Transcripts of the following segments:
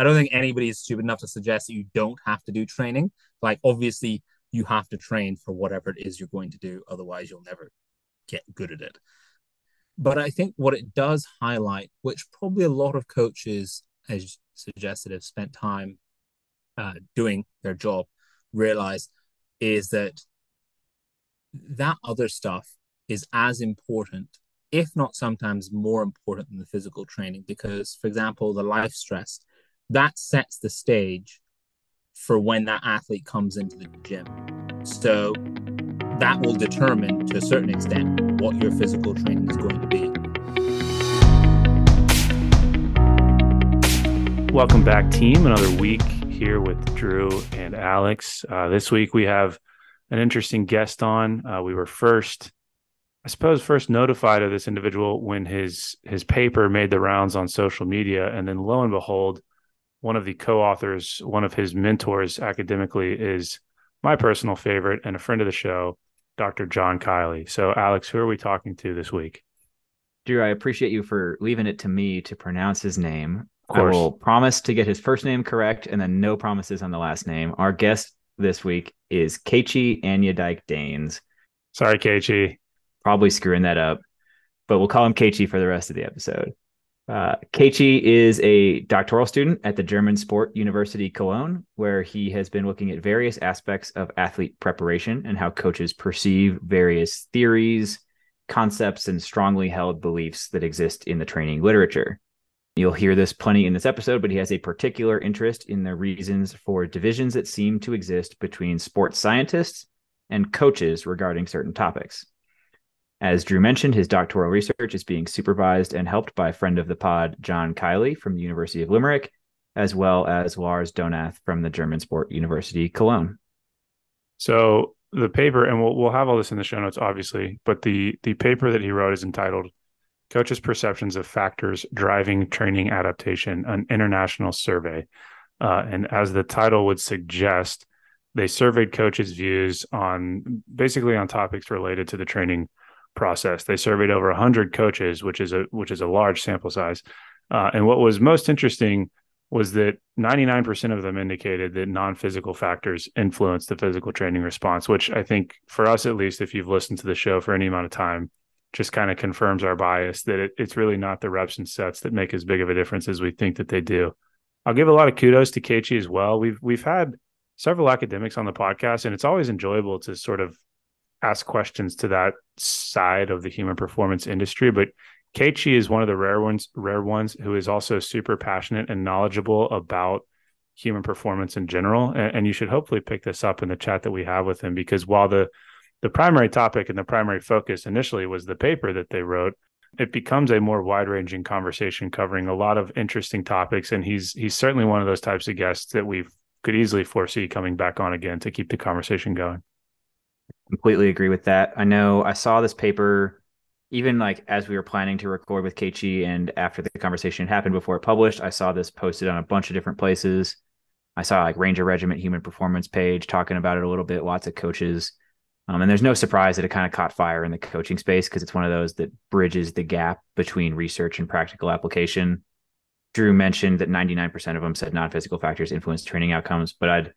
I don't think anybody is stupid enough to suggest that you don't have to do training. Like obviously you have to train for whatever it is you're going to do, otherwise you'll never get good at it. But I think what it does highlight, which probably a lot of coaches, as suggested, have spent time uh, doing their job, realize is that that other stuff is as important, if not sometimes more important than the physical training. Because, for example, the life stress that sets the stage for when that athlete comes into the gym. So that will determine to a certain extent what your physical training is going to be. Welcome back, team. Another week here with Drew and Alex. Uh, this week we have an interesting guest on. Uh, we were first, I suppose, first notified of this individual when his his paper made the rounds on social media, and then lo and behold, one of the co-authors, one of his mentors academically, is my personal favorite and a friend of the show, Dr. John Kiely. So, Alex, who are we talking to this week? Drew, I appreciate you for leaving it to me to pronounce his name. I will promise to get his first name correct and then no promises on the last name. Our guest this week is Kechi Anyadike Danes. Sorry, Kechi. Probably screwing that up, but we'll call him Kechi for the rest of the episode. Uh, is a doctoral student at the German Sport University Cologne, where he has been looking at various aspects of athlete preparation and how coaches perceive various theories, concepts, and strongly held beliefs that exist in the training literature. You'll hear this plenty in this episode, but he has a particular interest in the reasons for divisions that seem to exist between sports scientists and coaches regarding certain topics. As Drew mentioned, his doctoral research is being supervised and helped by a friend of the pod, John Kiely from the University of Limerick, as well as Lars Donath from the German Sport University Cologne. So the paper, and we'll we'll have all this in the show notes, obviously, but the the paper that he wrote is entitled Coaches' Perceptions of Factors Driving Training Adaptation, an international survey. Uh, and as the title would suggest, they surveyed coaches' views on basically on topics related to the training process. They surveyed over 100 coaches, which is a which is a large sample size. Uh, and what was most interesting was that 99% of them indicated that non-physical factors influence the physical training response, which I think for us at least, if you've listened to the show for any amount of time, just kind of confirms our bias that it, it's really not the reps and sets that make as big of a difference as we think that they do. I'll give a lot of kudos to Kechi as well. We've we've had several academics on the podcast, and it's always enjoyable to sort of ask questions to that side of the human performance industry. But Kechi is one of the rare ones, rare ones who is also super passionate and knowledgeable about human performance in general. And, and you should hopefully pick this up in the chat that we have with him because while the the primary topic and the primary focus initially was the paper that they wrote it becomes a more wide-ranging conversation covering a lot of interesting topics and he's he's certainly one of those types of guests that we could easily foresee coming back on again to keep the conversation going completely agree with that. I know i saw this paper even like as we were planning to record with Kechi and after the conversation happened before it published i saw this posted on a bunch of different places. I saw like ranger regiment human performance page talking about it a little bit lots of coaches. Um, and there's no surprise that it kind of caught fire in the coaching space because it's one of those that bridges the gap between research and practical application. Drew mentioned that 99% of them said non-physical factors influence training outcomes, but I'd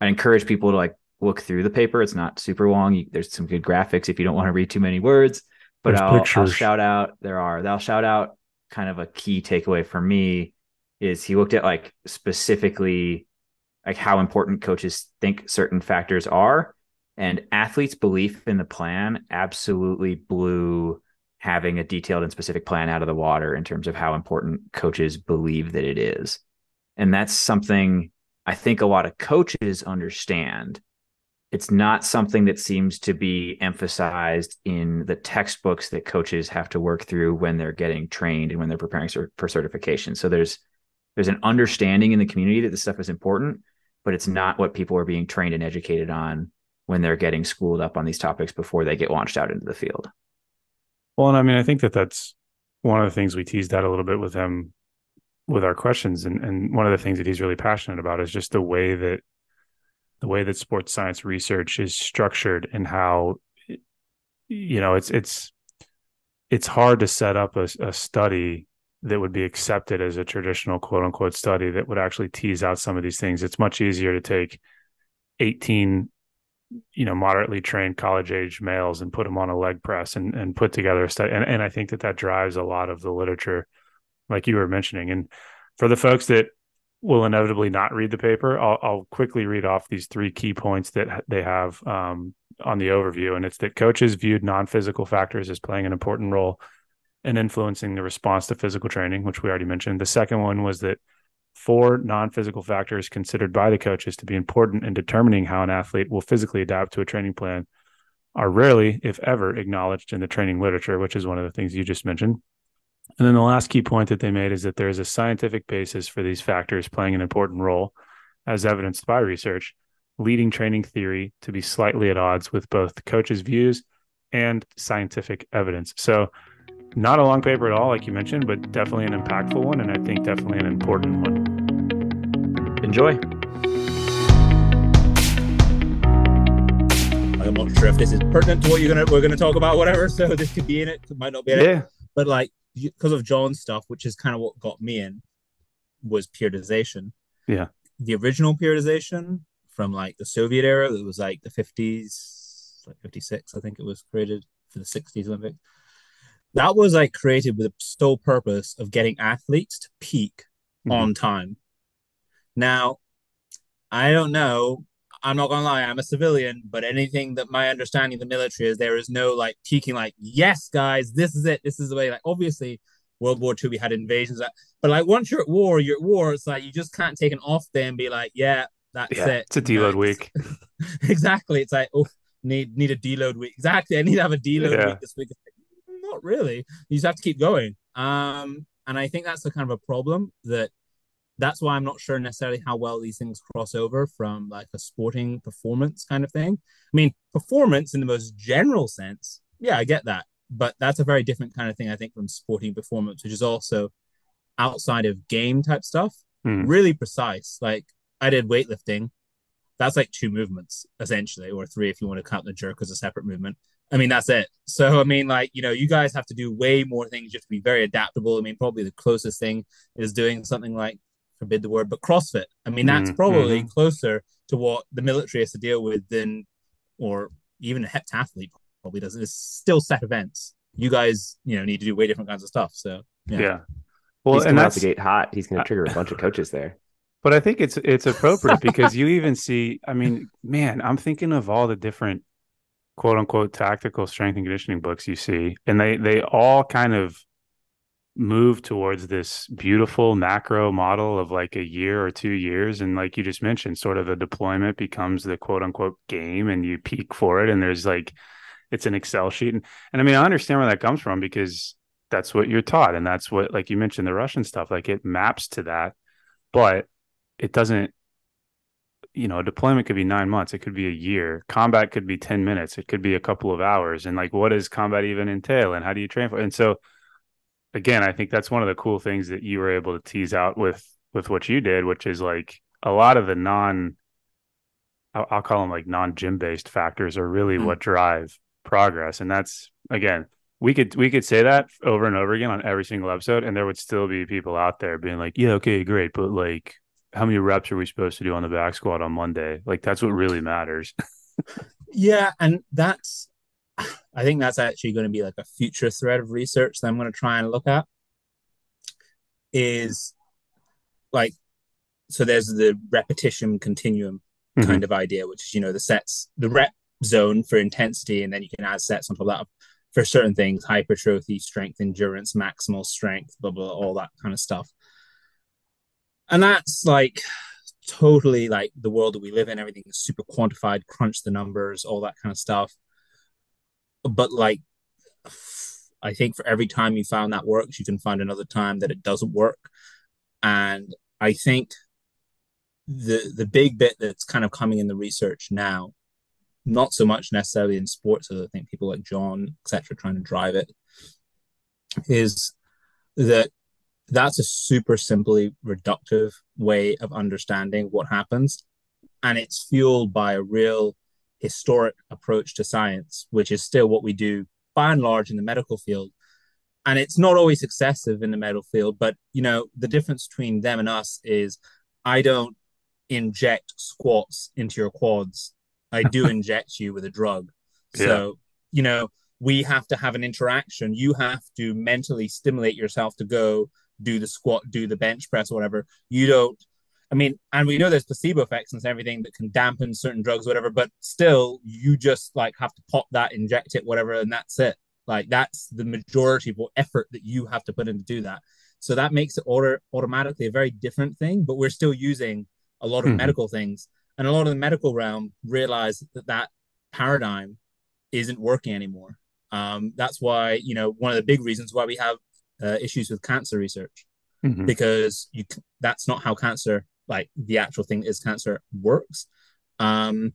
I'd encourage people to like look through the paper. It's not super long. You, there's some good graphics if you don't want to read too many words. But I'll, I'll shout out there are. I'll shout out kind of a key takeaway for me is he looked at like specifically like how important coaches think certain factors are and athletes' belief in the plan absolutely blew having a detailed and specific plan out of the water in terms of how important coaches believe that it is. And that's something I think a lot of coaches understand. It's not something that seems to be emphasized in the textbooks that coaches have to work through when they're getting trained and when they're preparing for certification. So there's there's an understanding in the community that this stuff is important, but it's not what people are being trained and educated on when they're getting schooled up on these topics before they get launched out into the field. Well, and I mean, I think that that's one of the things we teased out a little bit with him with our questions, and and one of the things that he's really passionate about is just the way that the way that sports science research is structured and how you know it's it's it's hard to set up a, a study that would be accepted as a traditional quote unquote study that would actually tease out some of these things. It's much easier to take 18 you know moderately trained college age males and put them on a leg press and, and put together a study and, and i think that that drives a lot of the literature like you were mentioning and for the folks that will inevitably not read the paper i'll, I'll quickly read off these three key points that they have um, on the overview and it's that coaches viewed non-physical factors as playing an important role in influencing the response to physical training which we already mentioned the second one was that four non physical factors considered by the coaches to be important in determining how an athlete will physically adapt to a training plan are rarely, if ever, acknowledged in the training literature, which is one of the things you just mentioned. And then the last key point that they made is that there is a scientific basis for these factors playing an important role, as evidenced by research, leading training theory to be slightly at odds with both the coaches' views and scientific evidence. So, not a long paper at all, like you mentioned, but definitely an impactful one, and I think definitely an important one. Enjoy. I'm not sure if this is pertinent to what you're gonna we're gonna talk about, whatever. So this could be in it, it might not be in yeah. it. But like because of John's stuff, which is kind of what got me in, was periodization. Yeah. The original periodization from like the Soviet era, it was like the 50s, like 56, I think it was created for the 60s Olympics that was like created with the sole purpose of getting athletes to peak mm-hmm. on time. Now, I don't know. I'm not gonna lie, I'm a civilian, but anything that my understanding of the military is there is no like peaking, like, yes, guys, this is it, this is the way. Like, obviously, World War II, we had invasions, but like once you're at war, you're at war. It's like you just can't take an off day and be like, yeah, that's yeah, it. It's a deload week. exactly. It's like, oh, need need a deload week. Exactly. I need to have a deload yeah. week this week not really. You just have to keep going. Um, and I think that's the kind of a problem that that's why I'm not sure necessarily how well these things cross over from like a sporting performance kind of thing. I mean, performance in the most general sense, yeah, I get that. But that's a very different kind of thing, I think, from sporting performance, which is also outside of game type stuff, mm. really precise. Like I did weightlifting. That's like two movements essentially, or three if you want to count the jerk as a separate movement. I mean, that's it. So, I mean, like, you know, you guys have to do way more things. You have to be very adaptable. I mean, probably the closest thing is doing something like, forbid the word, but CrossFit. I mean, that's mm-hmm. probably mm-hmm. closer to what the military has to deal with than, or even a heptathlete probably does. It's still set events. You guys, you know, need to do way different kinds of stuff. So, yeah. yeah. Well, he's and that's the gate hot. He's going to trigger a bunch of coaches there. But I think it's it's appropriate because you even see. I mean, man, I'm thinking of all the different quote unquote tactical strength and conditioning books you see, and they they all kind of move towards this beautiful macro model of like a year or two years and like you just mentioned sort of the deployment becomes the quote unquote game and you peak for it and there's like it's an excel sheet and, and i mean i understand where that comes from because that's what you're taught and that's what like you mentioned the russian stuff like it maps to that but it doesn't you know, a deployment could be nine months, it could be a year. Combat could be 10 minutes, it could be a couple of hours. And like, what does combat even entail? And how do you train for it? And so, again, I think that's one of the cool things that you were able to tease out with with what you did, which is like a lot of the non, I'll, I'll call them like non gym based factors are really mm-hmm. what drive progress. And that's again, we could we could say that over and over again on every single episode, and there would still be people out there being like, "Yeah, okay, great, but like, how many reps are we supposed to do on the back squat on Monday? Like that's what really matters. yeah, and that's I think that's actually going to be like a future thread of research that I'm going to try and look at is like so there's the repetition continuum mm-hmm. kind of idea, which is you know the sets the rep zone for intensity, and then you can add sets on top of that for certain things, hypertrophy, strength, endurance, maximal strength, blah blah, all that kind of stuff. And that's like totally like the world that we live in. Everything is super quantified crunch the numbers all that kind of stuff but like i think for every time you found that works you can find another time that it doesn't work and i think the the big bit that's kind of coming in the research now not so much necessarily in sports as i think people like john etc trying to drive it is that that's a super simply reductive way of understanding what happens. And it's fueled by a real historic approach to science, which is still what we do by and large in the medical field. and it's not always excessive in the medical field, but you know, the difference between them and us is I don't inject squats into your quads. I do inject you with a drug. So, yeah. you know, we have to have an interaction. You have to mentally stimulate yourself to go do the squat, do the bench press, or whatever. You don't. I mean, and we know there's placebo effects and everything that can dampen certain drugs, whatever. But still, you just like have to pop that, inject it, whatever, and that's it. Like that's the majority of what effort that you have to put in to do that. So that makes it order automatically a very different thing. But we're still using a lot of mm-hmm. medical things, and a lot of the medical realm realize that that paradigm isn't working anymore. Um, that's why you know one of the big reasons why we have uh, issues with cancer research mm-hmm. because you that's not how cancer like the actual thing is cancer works. Um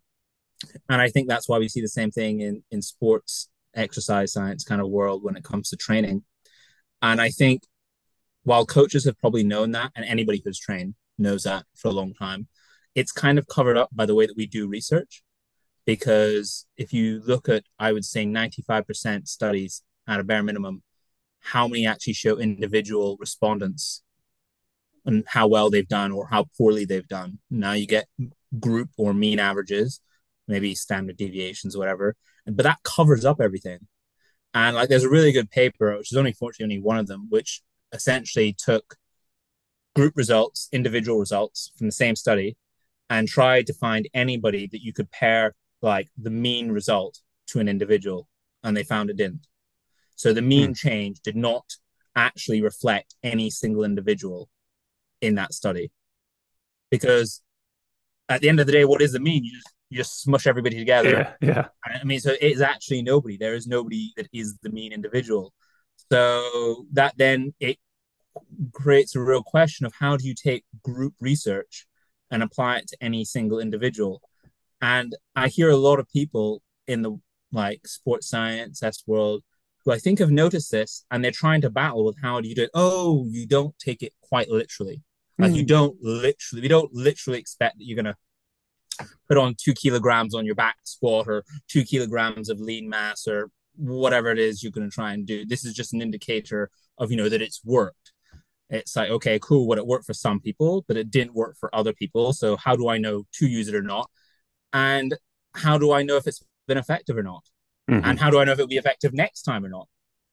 and i think that's why we see the same thing in in sports exercise science kind of world when it comes to training. And i think while coaches have probably known that and anybody who's trained knows that for a long time it's kind of covered up by the way that we do research. Because if you look at i would say 95% studies at a bare minimum how many actually show individual respondents and how well they've done or how poorly they've done. Now you get group or mean averages, maybe standard deviations, whatever, but that covers up everything. And like, there's a really good paper, which is only fortunately only one of them, which essentially took group results, individual results from the same study, and tried to find anybody that you could pair like the mean result to an individual, and they found it didn't. So the mean mm. change did not actually reflect any single individual in that study. Because at the end of the day, what is the mean? You just you just smush everybody together. Yeah, yeah. I mean, so it's actually nobody. There is nobody that is the mean individual. So that then it creates a real question of how do you take group research and apply it to any single individual? And I hear a lot of people in the like sports science S world who I think have noticed this and they're trying to battle with how do you do it. Oh, you don't take it quite literally. Like mm. you hmm. don't literally, we don't literally expect that you're gonna put on two kilograms on your back squat or two kilograms of lean mass or whatever it is you're gonna try and do. This is just an indicator of you know that it's worked. It's like okay, cool, what it worked for some people, but it didn't work for other people. So how do I know to use it or not? And how do I know if it's been effective or not? Mm-hmm. And how do I know if it'll be effective next time or not?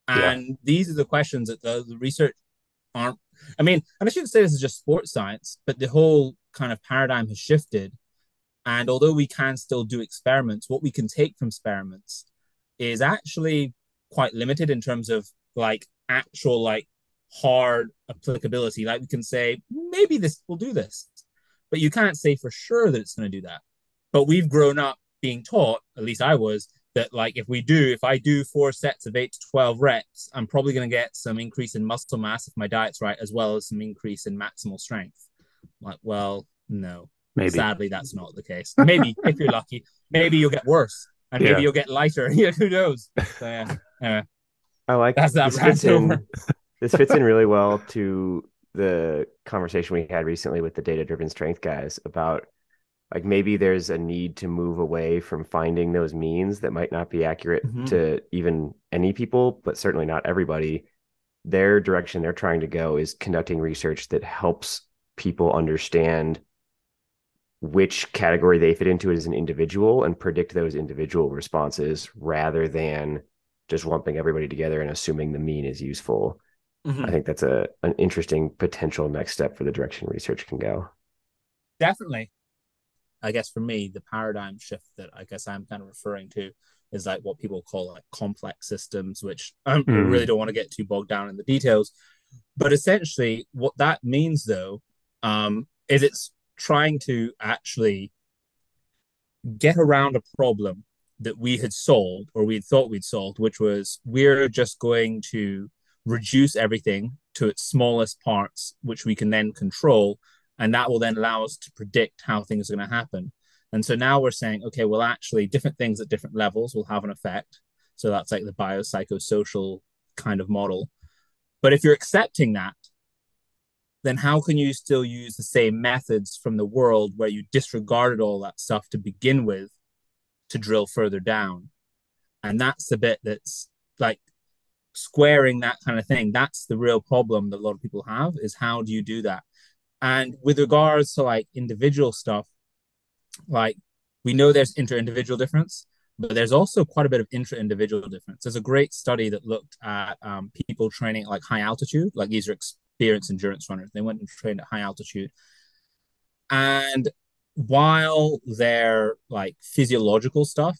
And yeah. these are the questions that the, the research aren't. I mean, and I shouldn't say this is just sports science, but the whole kind of paradigm has shifted. And although we can still do experiments, what we can take from experiments is actually quite limited in terms of like actual like hard applicability. Like we can say maybe this will do this, but you can't say for sure that it's going to do that. But we've grown up being taught, at least I was, that like if we do if i do four sets of 8 to 12 reps i'm probably going to get some increase in muscle mass if my diet's right as well as some increase in maximal strength. Like well no. Maybe. Sadly that's not the case. Maybe if you're lucky maybe you'll get worse and yeah. maybe you'll get lighter. Yeah who knows? So, yeah, yeah. i like that's that this fits, in, this fits in really well to the conversation we had recently with the data driven strength guys about like maybe there's a need to move away from finding those means that might not be accurate mm-hmm. to even any people but certainly not everybody their direction they're trying to go is conducting research that helps people understand which category they fit into as an individual and predict those individual responses rather than just lumping everybody together and assuming the mean is useful mm-hmm. i think that's a an interesting potential next step for the direction research can go definitely I guess for me, the paradigm shift that I guess I'm kind of referring to is like what people call like complex systems, which I mm. really don't want to get too bogged down in the details. But essentially, what that means though um, is it's trying to actually get around a problem that we had solved or we had thought we'd solved, which was we're just going to reduce everything to its smallest parts, which we can then control and that will then allow us to predict how things are going to happen. And so now we're saying okay well actually different things at different levels will have an effect. So that's like the biopsychosocial kind of model. But if you're accepting that then how can you still use the same methods from the world where you disregarded all that stuff to begin with to drill further down? And that's the bit that's like squaring that kind of thing. That's the real problem that a lot of people have is how do you do that and with regards to like individual stuff like we know there's inter-individual difference but there's also quite a bit of intra-individual difference. There's a great study that looked at um, people training at like high altitude like these are experienced endurance runners. They went and trained at high altitude. And while their like physiological stuff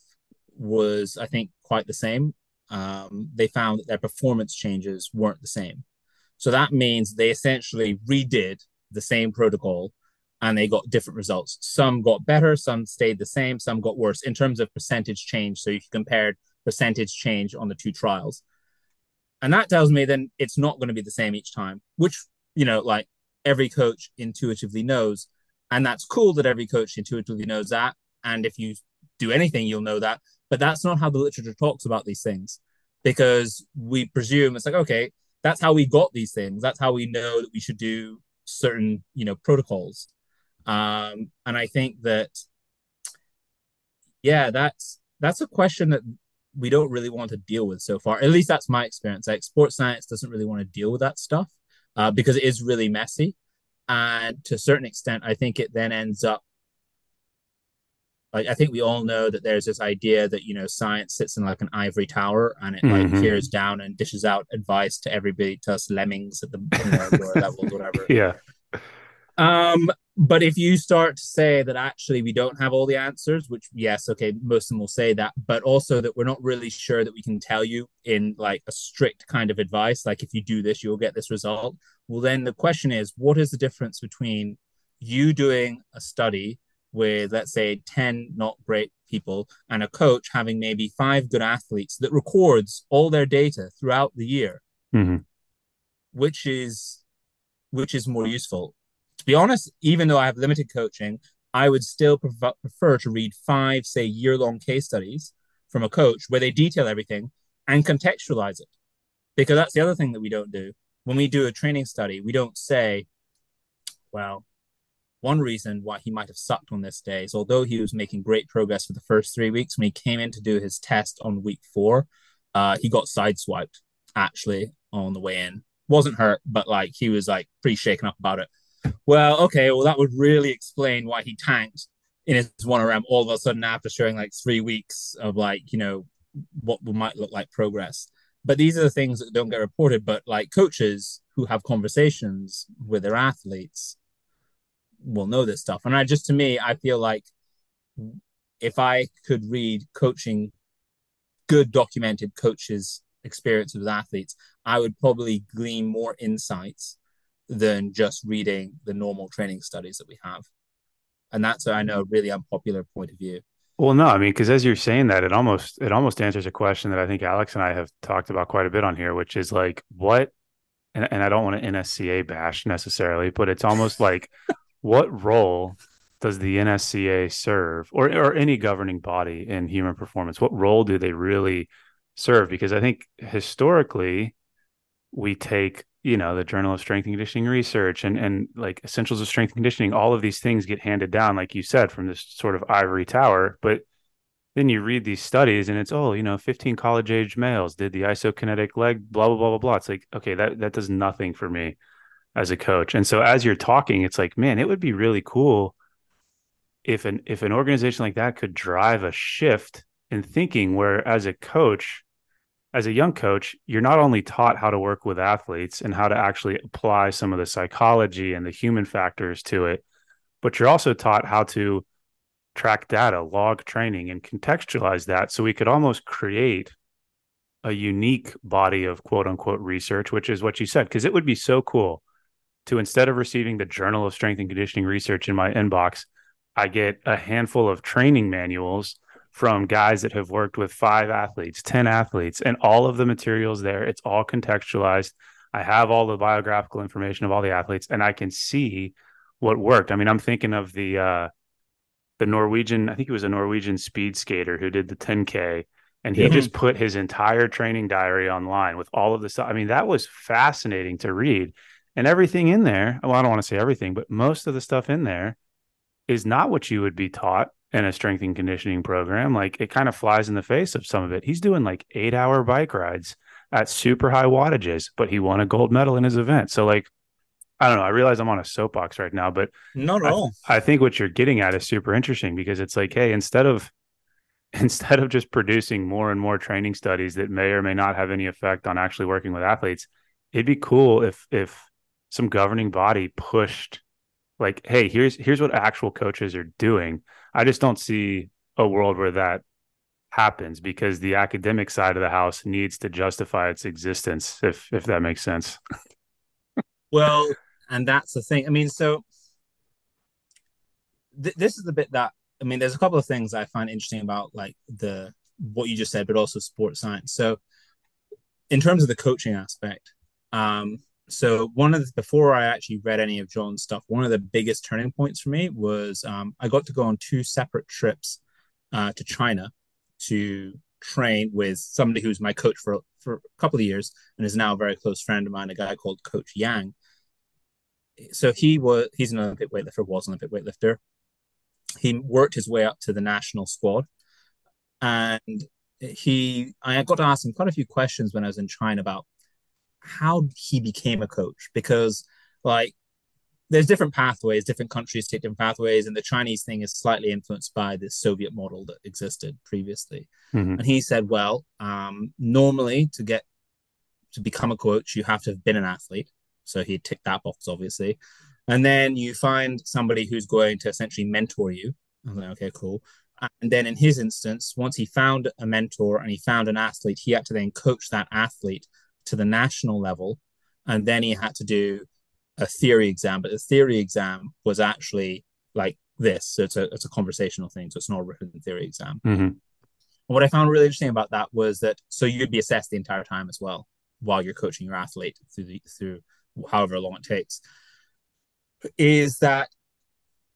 was i think quite the same um, they found that their performance changes weren't the same. So that means they essentially redid the same protocol and they got different results. Some got better, some stayed the same, some got worse in terms of percentage change. So you compared percentage change on the two trials. And that tells me then it's not going to be the same each time, which, you know, like every coach intuitively knows. And that's cool that every coach intuitively knows that. And if you do anything, you'll know that. But that's not how the literature talks about these things because we presume it's like, okay, that's how we got these things. That's how we know that we should do certain, you know, protocols. Um, and I think that, yeah, that's that's a question that we don't really want to deal with so far. At least that's my experience. Like sports science doesn't really want to deal with that stuff uh, because it is really messy. And to a certain extent, I think it then ends up like I think we all know that there's this idea that you know science sits in like an ivory tower and it like mm-hmm. peers down and dishes out advice to everybody to us lemmings at the you know, lower levels whatever. Yeah. Um but if you start to say that actually we don't have all the answers which yes okay most of them will say that but also that we're not really sure that we can tell you in like a strict kind of advice like if you do this you'll get this result. Well then the question is what is the difference between you doing a study with let's say 10 not great people and a coach having maybe five good athletes that records all their data throughout the year. Mm-hmm. which is which is more useful. To be honest even though i have limited coaching i would still prefer, prefer to read five say year long case studies from a coach where they detail everything and contextualize it. Because that's the other thing that we don't do. When we do a training study we don't say well one reason why he might have sucked on this day is although he was making great progress for the first three weeks, when he came in to do his test on week four, uh, he got sideswiped actually on the way in. Wasn't hurt, but like he was like pretty shaken up about it. Well, okay, well that would really explain why he tanked in his one RM all of a sudden after showing like three weeks of like you know what might look like progress. But these are the things that don't get reported. But like coaches who have conversations with their athletes will know this stuff. And I just to me, I feel like if I could read coaching, good documented coaches' experiences with athletes, I would probably glean more insights than just reading the normal training studies that we have. And that's I know a really unpopular point of view. Well, no, I mean, because as you're saying that, it almost it almost answers a question that I think Alex and I have talked about quite a bit on here, which is like what, and, and I don't want to NSCA bash necessarily, but it's almost like what role does the NSCA serve or, or any governing body in human performance? What role do they really serve? Because I think historically we take, you know, the Journal of Strength and Conditioning Research and, and like essentials of strength and conditioning, all of these things get handed down, like you said, from this sort of ivory tower. But then you read these studies and it's, oh, you know, 15 college age males did the isokinetic leg, blah, blah, blah, blah, blah. It's like, okay, that, that does nothing for me as a coach. And so as you're talking, it's like, man, it would be really cool if an if an organization like that could drive a shift in thinking where as a coach, as a young coach, you're not only taught how to work with athletes and how to actually apply some of the psychology and the human factors to it, but you're also taught how to track data, log training, and contextualize that so we could almost create a unique body of quote unquote research, which is what you said, because it would be so cool to instead of receiving the Journal of Strength and Conditioning Research in my inbox, I get a handful of training manuals from guys that have worked with five athletes, 10 athletes, and all of the materials there. It's all contextualized. I have all the biographical information of all the athletes and I can see what worked. I mean, I'm thinking of the uh the Norwegian, I think it was a Norwegian speed skater who did the 10K and he yeah. just put his entire training diary online with all of the stuff. I mean, that was fascinating to read and everything in there well i don't want to say everything but most of the stuff in there is not what you would be taught in a strength and conditioning program like it kind of flies in the face of some of it he's doing like eight hour bike rides at super high wattages, but he won a gold medal in his event. So like I don't know. I realize I'm on a soapbox right now, but not at I, all. I think what you're getting at is super interesting because it's like, hey, instead of instead of just producing more and more training studies that may or may not have any effect on actually working with athletes, it'd be cool if if some governing body pushed like, hey, here's here's what actual coaches are doing. I just don't see a world where that happens because the academic side of the house needs to justify its existence if if that makes sense. well, and that's the thing. I mean, so th- this is the bit that I mean, there's a couple of things I find interesting about like the what you just said, but also sports science. So, in terms of the coaching aspect, um, so one of the before I actually read any of John's stuff, one of the biggest turning points for me was um, I got to go on two separate trips uh, to China to train with somebody who's my coach for for a couple of years and is now a very close friend of mine, a guy called Coach Yang. So he was he's an Olympic weightlifter, was an Olympic weightlifter. He worked his way up to the national squad, and he I got to ask him quite a few questions when I was in China about how he became a coach because like there's different pathways different countries take different pathways and the chinese thing is slightly influenced by the soviet model that existed previously. Mm-hmm. and he said well um, normally to get to become a coach you have to have been an athlete. So he ticked that box obviously. And then you find somebody who's going to essentially mentor you. I was like okay cool. And then in his instance once he found a mentor and he found an athlete he had to then coach that athlete to the national level, and then he had to do a theory exam. But the theory exam was actually like this. So it's a it's a conversational thing. So it's not a written theory exam. Mm-hmm. What I found really interesting about that was that so you'd be assessed the entire time as well while you're coaching your athlete through the through however long it takes. Is that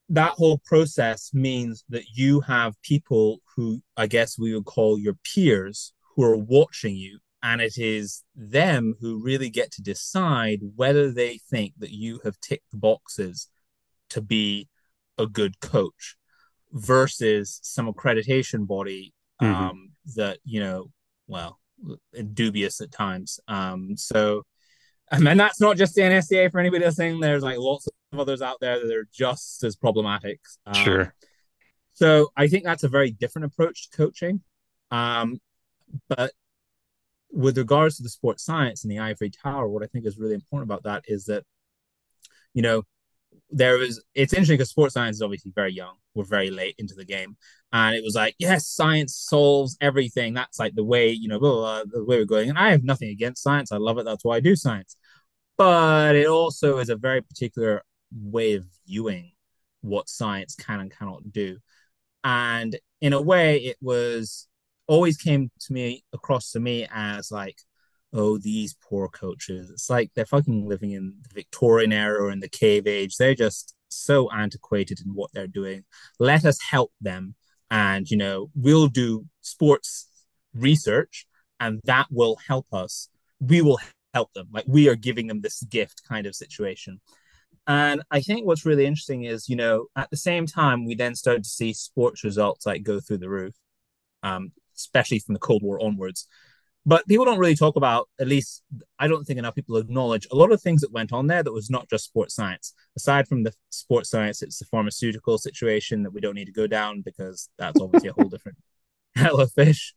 that whole process means that you have people who I guess we would call your peers who are watching you and it is them who really get to decide whether they think that you have ticked the boxes to be a good coach versus some accreditation body mm-hmm. um, that you know well dubious at times um, so and that's not just the NSCA for anybody listening. There's like lots of others out there that are just as problematic. Um, sure. So I think that's a very different approach to coaching. Um, but with regards to the sports science and the ivory tower, what I think is really important about that is that, you know, there is it's interesting because sports science is obviously very young. We're very late into the game. And it was like, yes, science solves everything. That's like the way, you know, blah, blah, blah, the way we're going. And I have nothing against science. I love it. That's why I do science. But it also is a very particular way of viewing what science can and cannot do. And in a way, it was always came to me across to me as like, oh, these poor coaches. It's like they're fucking living in the Victorian era or in the cave age. They're just so antiquated in what they're doing. Let us help them. And, you know, we'll do sports research and that will help us. We will help them. Like we are giving them this gift kind of situation. And I think what's really interesting is, you know, at the same time, we then started to see sports results like go through the roof. Um, especially from the Cold War onwards. But people don't really talk about, at least I don't think enough people acknowledge a lot of things that went on there that was not just sports science. Aside from the sports science, it's the pharmaceutical situation that we don't need to go down because that's obviously a whole different hell of fish.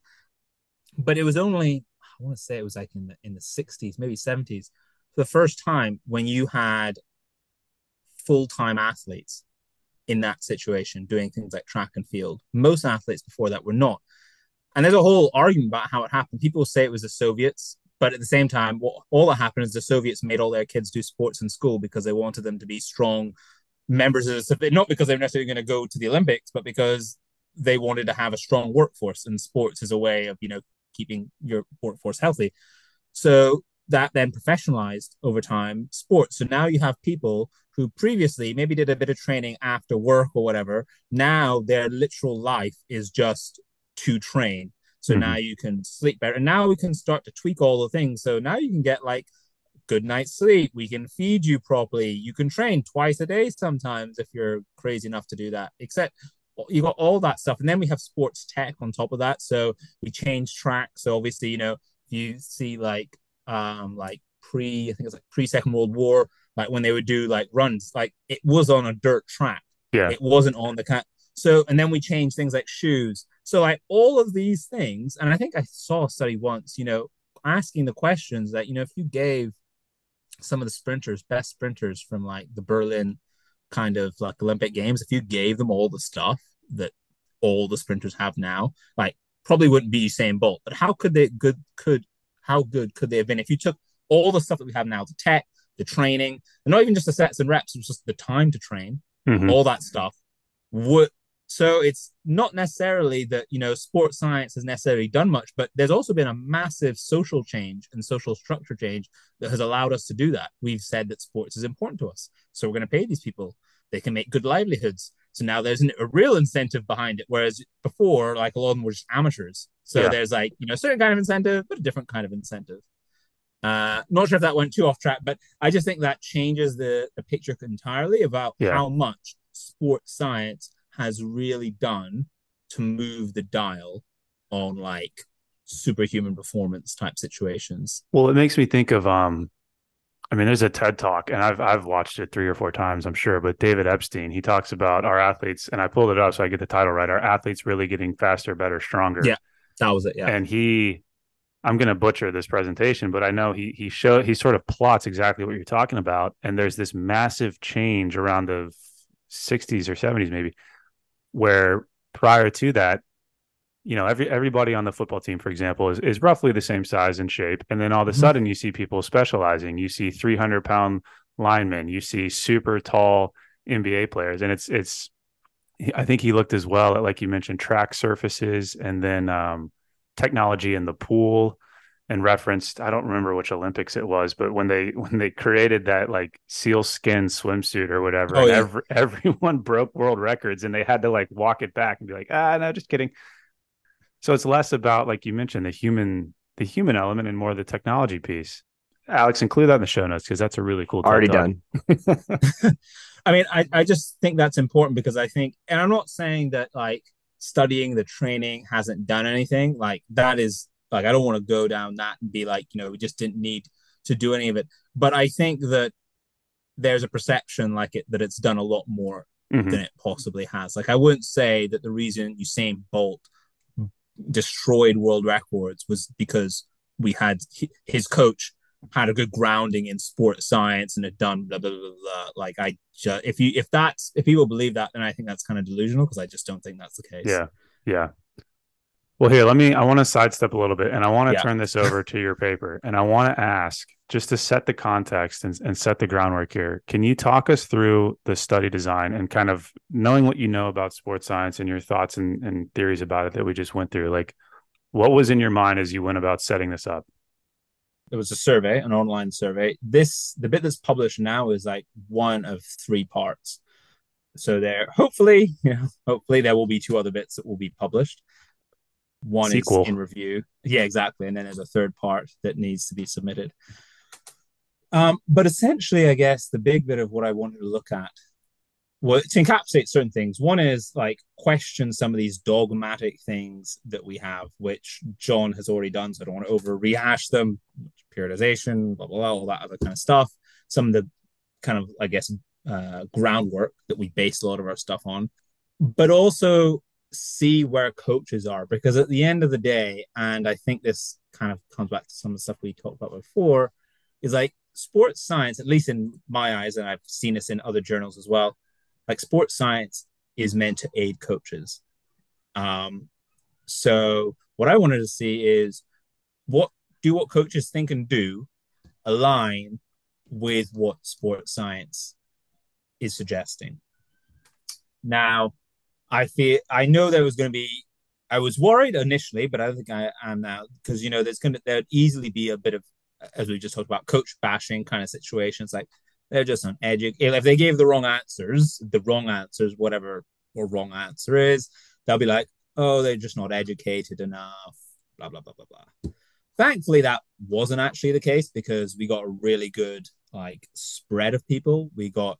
But it was only, I want to say it was like in the in the 60s, maybe 70s, for the first time when you had full-time athletes in that situation doing things like track and field. Most athletes before that were not. And there's a whole argument about how it happened. People say it was the Soviets, but at the same time, what, all that happened is the Soviets made all their kids do sports in school because they wanted them to be strong members of the Soviet, not because they were necessarily going to go to the Olympics, but because they wanted to have a strong workforce, and sports is a way of you know keeping your workforce healthy. So that then professionalized over time sports. So now you have people who previously maybe did a bit of training after work or whatever. Now their literal life is just to train. So mm-hmm. now you can sleep better. And now we can start to tweak all the things. So now you can get like good night's sleep. We can feed you properly. You can train twice a day sometimes if you're crazy enough to do that. Except you got all that stuff. And then we have sports tech on top of that. So we change track. So obviously, you know, you see like um like pre I think it's like pre Second World War, like when they would do like runs, like it was on a dirt track. Yeah. It wasn't on the cat. So and then we change things like shoes. So like all of these things, and I think I saw a study once, you know, asking the questions that, you know, if you gave some of the sprinters, best sprinters from like the Berlin kind of like Olympic games, if you gave them all the stuff that all the sprinters have now, like probably wouldn't be Usain Bolt. But how could they good could how good could they have been if you took all the stuff that we have now, the tech, the training, and not even just the sets and reps, it's just the time to train, Mhm. all that stuff. Would so it's not necessarily that you know sports science has necessarily done much, but there's also been a massive social change and social structure change that has allowed us to do that. We've said that sports is important to us, so we're going to pay these people. They can make good livelihoods. So now there's an, a real incentive behind it, whereas before, like a lot of them were just amateurs. So Yeah. there's like you know a certain kind of incentive, but a different kind of incentive. Uh, not sure if that went too off track, but I just think that changes the, the picture entirely about Yeah. how much sports science has really done to move the dial on like superhuman performance type situations. Well, it makes me think of um I mean, there's a TED talk, and I've I've watched it three or four times, I'm sure. But David Epstein, he talks about our athletes, and I pulled it up so I get the title right. Our athletes really getting faster, better, stronger. Yeah. That was it. Yeah. And he, I'm going to butcher this presentation, but I know he he show he sort of plots exactly what you're talking about. And there's this massive change around the 60s or 70s, maybe, where prior to that, you know, every everybody on the football team, for example, is, is roughly the same size and shape. And then all of a Mhm. sudden you see people specializing. You see 300 pound linemen, you see super tall NBA players. And it's, it's, I think he looked as well at, like you mentioned, track surfaces and then um, technology in the pool and referenced, I don't remember which Olympics it was, but when they, when they created that like seal skin swimsuit or whatever, Oh, and yeah. every, everyone broke world records and they had to like walk it back and be like, ah, no, just kidding. So it's less about, like you mentioned, the human, the human element and more the technology piece. Alex, include that in the show notes because that's a really cool. TED Already Talk. done. I mean, I, I just think that's important because I think, and I'm not saying that like studying the training hasn't done anything. Like that is like I don't want to go down that and be like, you know, we just didn't need to do any of it. But I think that there's a perception like it that it's done a lot more Mhm. than it possibly has. Like I wouldn't say that the reason Usain Bolt destroyed world records was because we had his coach had a good grounding in sports science and had done blah blah blah blah. Like I just if you if that's if people believe that, then I think that's kind of delusional because I just don't think that's the case. Yeah. Yeah. Well, here, let me, I want to sidestep a little bit and I want to Yeah. turn this over to your paper. And I want to ask, just to set the context and, and set the groundwork here, can you talk us through the study design and kind of knowing what you know about sports science and your thoughts and, and theories about it that we just went through? Like, what was in your mind as you went about setting this up? There was a survey, an online survey. This the bit that's published now is like one of three parts. So there, hopefully, you know, hopefully there will be two other bits that will be published. One Sequel. is in review. Yeah, exactly. And then there's a third part that needs to be submitted. Um, but essentially, I guess the big bit of what I wanted to look at was to encapsulate certain things. One is like question some of these dogmatic things that we have, which John has already done. So I don't want to over rehash them. Periodization, blah, blah, blah, all that other kind of stuff. Some of the kind of, I guess, uh, groundwork that we base a lot of our stuff on, but also see where coaches are because at the end of the day, and I think this kind of comes back to some of the stuff we talked about before, is like sports science, at least in my eyes, and I've seen this in other journals as well. Like sports science is meant to aid coaches. Um, so what I wanted to see is what do what coaches think and do align with what sports science is suggesting. Now, I feel I know there was going to be. I was worried initially, but I don't think I am now because you know there's going to there'd easily be a bit of, as we just talked about, coach bashing kind of situations. Like they're just on uneducated. If they gave the wrong answers, the wrong answers, whatever or wrong answer is, they'll be like, "Oh, they're just not educated enough." Blah blah blah blah blah. Thankfully, that wasn't actually the case because we got a really good like spread of people. We got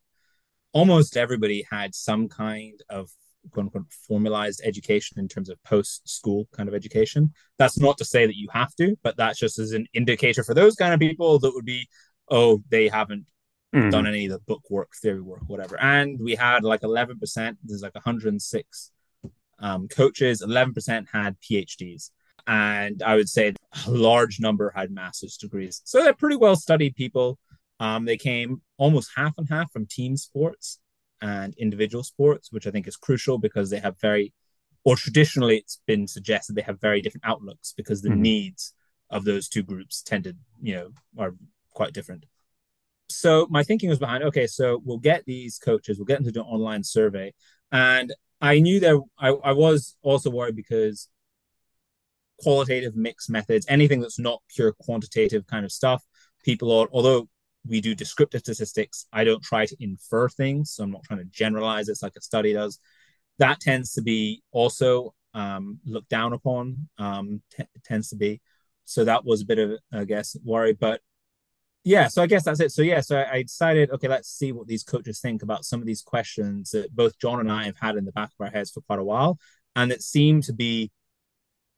almost everybody had some kind of quote unquote formalized education in terms of post school kind of education. That's not to say that you have to, but that's just as an indicator for those kind of people that would be, oh, they haven't mm. done any of the book work, theory work, whatever. And we had like 11%, there's like 106 um, coaches, 11% had PhDs. And I would say a large number had master's degrees. So they're pretty well studied people. Um, they came almost half and half from team sports and individual sports, which I think is crucial because they have very, or traditionally it's been suggested they have very different outlooks because the mm-hmm. needs of those two groups tended, you know, are quite different. So my thinking was behind, okay, so we'll get these coaches, we'll get them to do an online survey. And I knew that I, I was also worried because qualitative mixed methods, anything that's not pure quantitative kind of stuff, people are, although we do descriptive statistics. I don't try to infer things, so I'm not trying to generalize. It's like a study does. That tends to be also um, looked down upon. Um, t- tends to be. So that was a bit of, I guess, worry. But yeah, so I guess that's it. So yeah, so I, I decided, okay, let's see what these coaches think about some of these questions that both John and I have had in the back of our heads for quite a while, and it seemed to be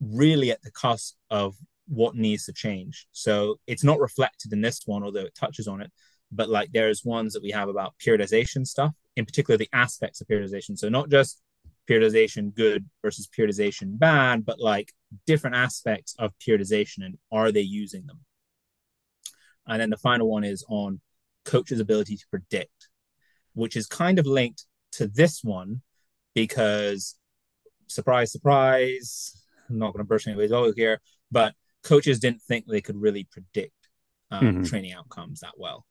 really at the cusp of what needs to change. So it's not reflected in this one, although it touches on it. But like there's ones that we have about periodization stuff, in particular the aspects of periodization. So not just periodization good versus periodization bad, but like different aspects of periodization and are they using them? And then the final one is on coaches' ability to predict, which is kind of linked to this one because surprise, surprise, I'm not going to burst anybody's bubble here, but coaches didn't think they could really predict um, mm-hmm. training outcomes that well.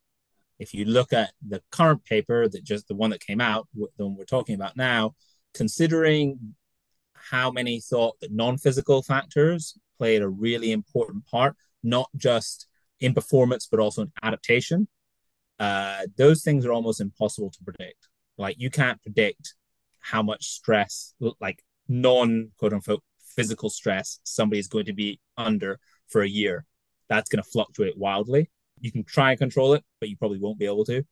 If you look at the current paper, that just the one that came out, the one we're talking about now, considering how many thought that non-physical factors played a really important part, not just in performance but also in adaptation. Uh, those things are almost impossible to predict. Like you can't predict how much stress, like non quote unquote physical stress somebody is going to be under for a year. That's going to fluctuate wildly. You can try and control it, but you probably won't be able to.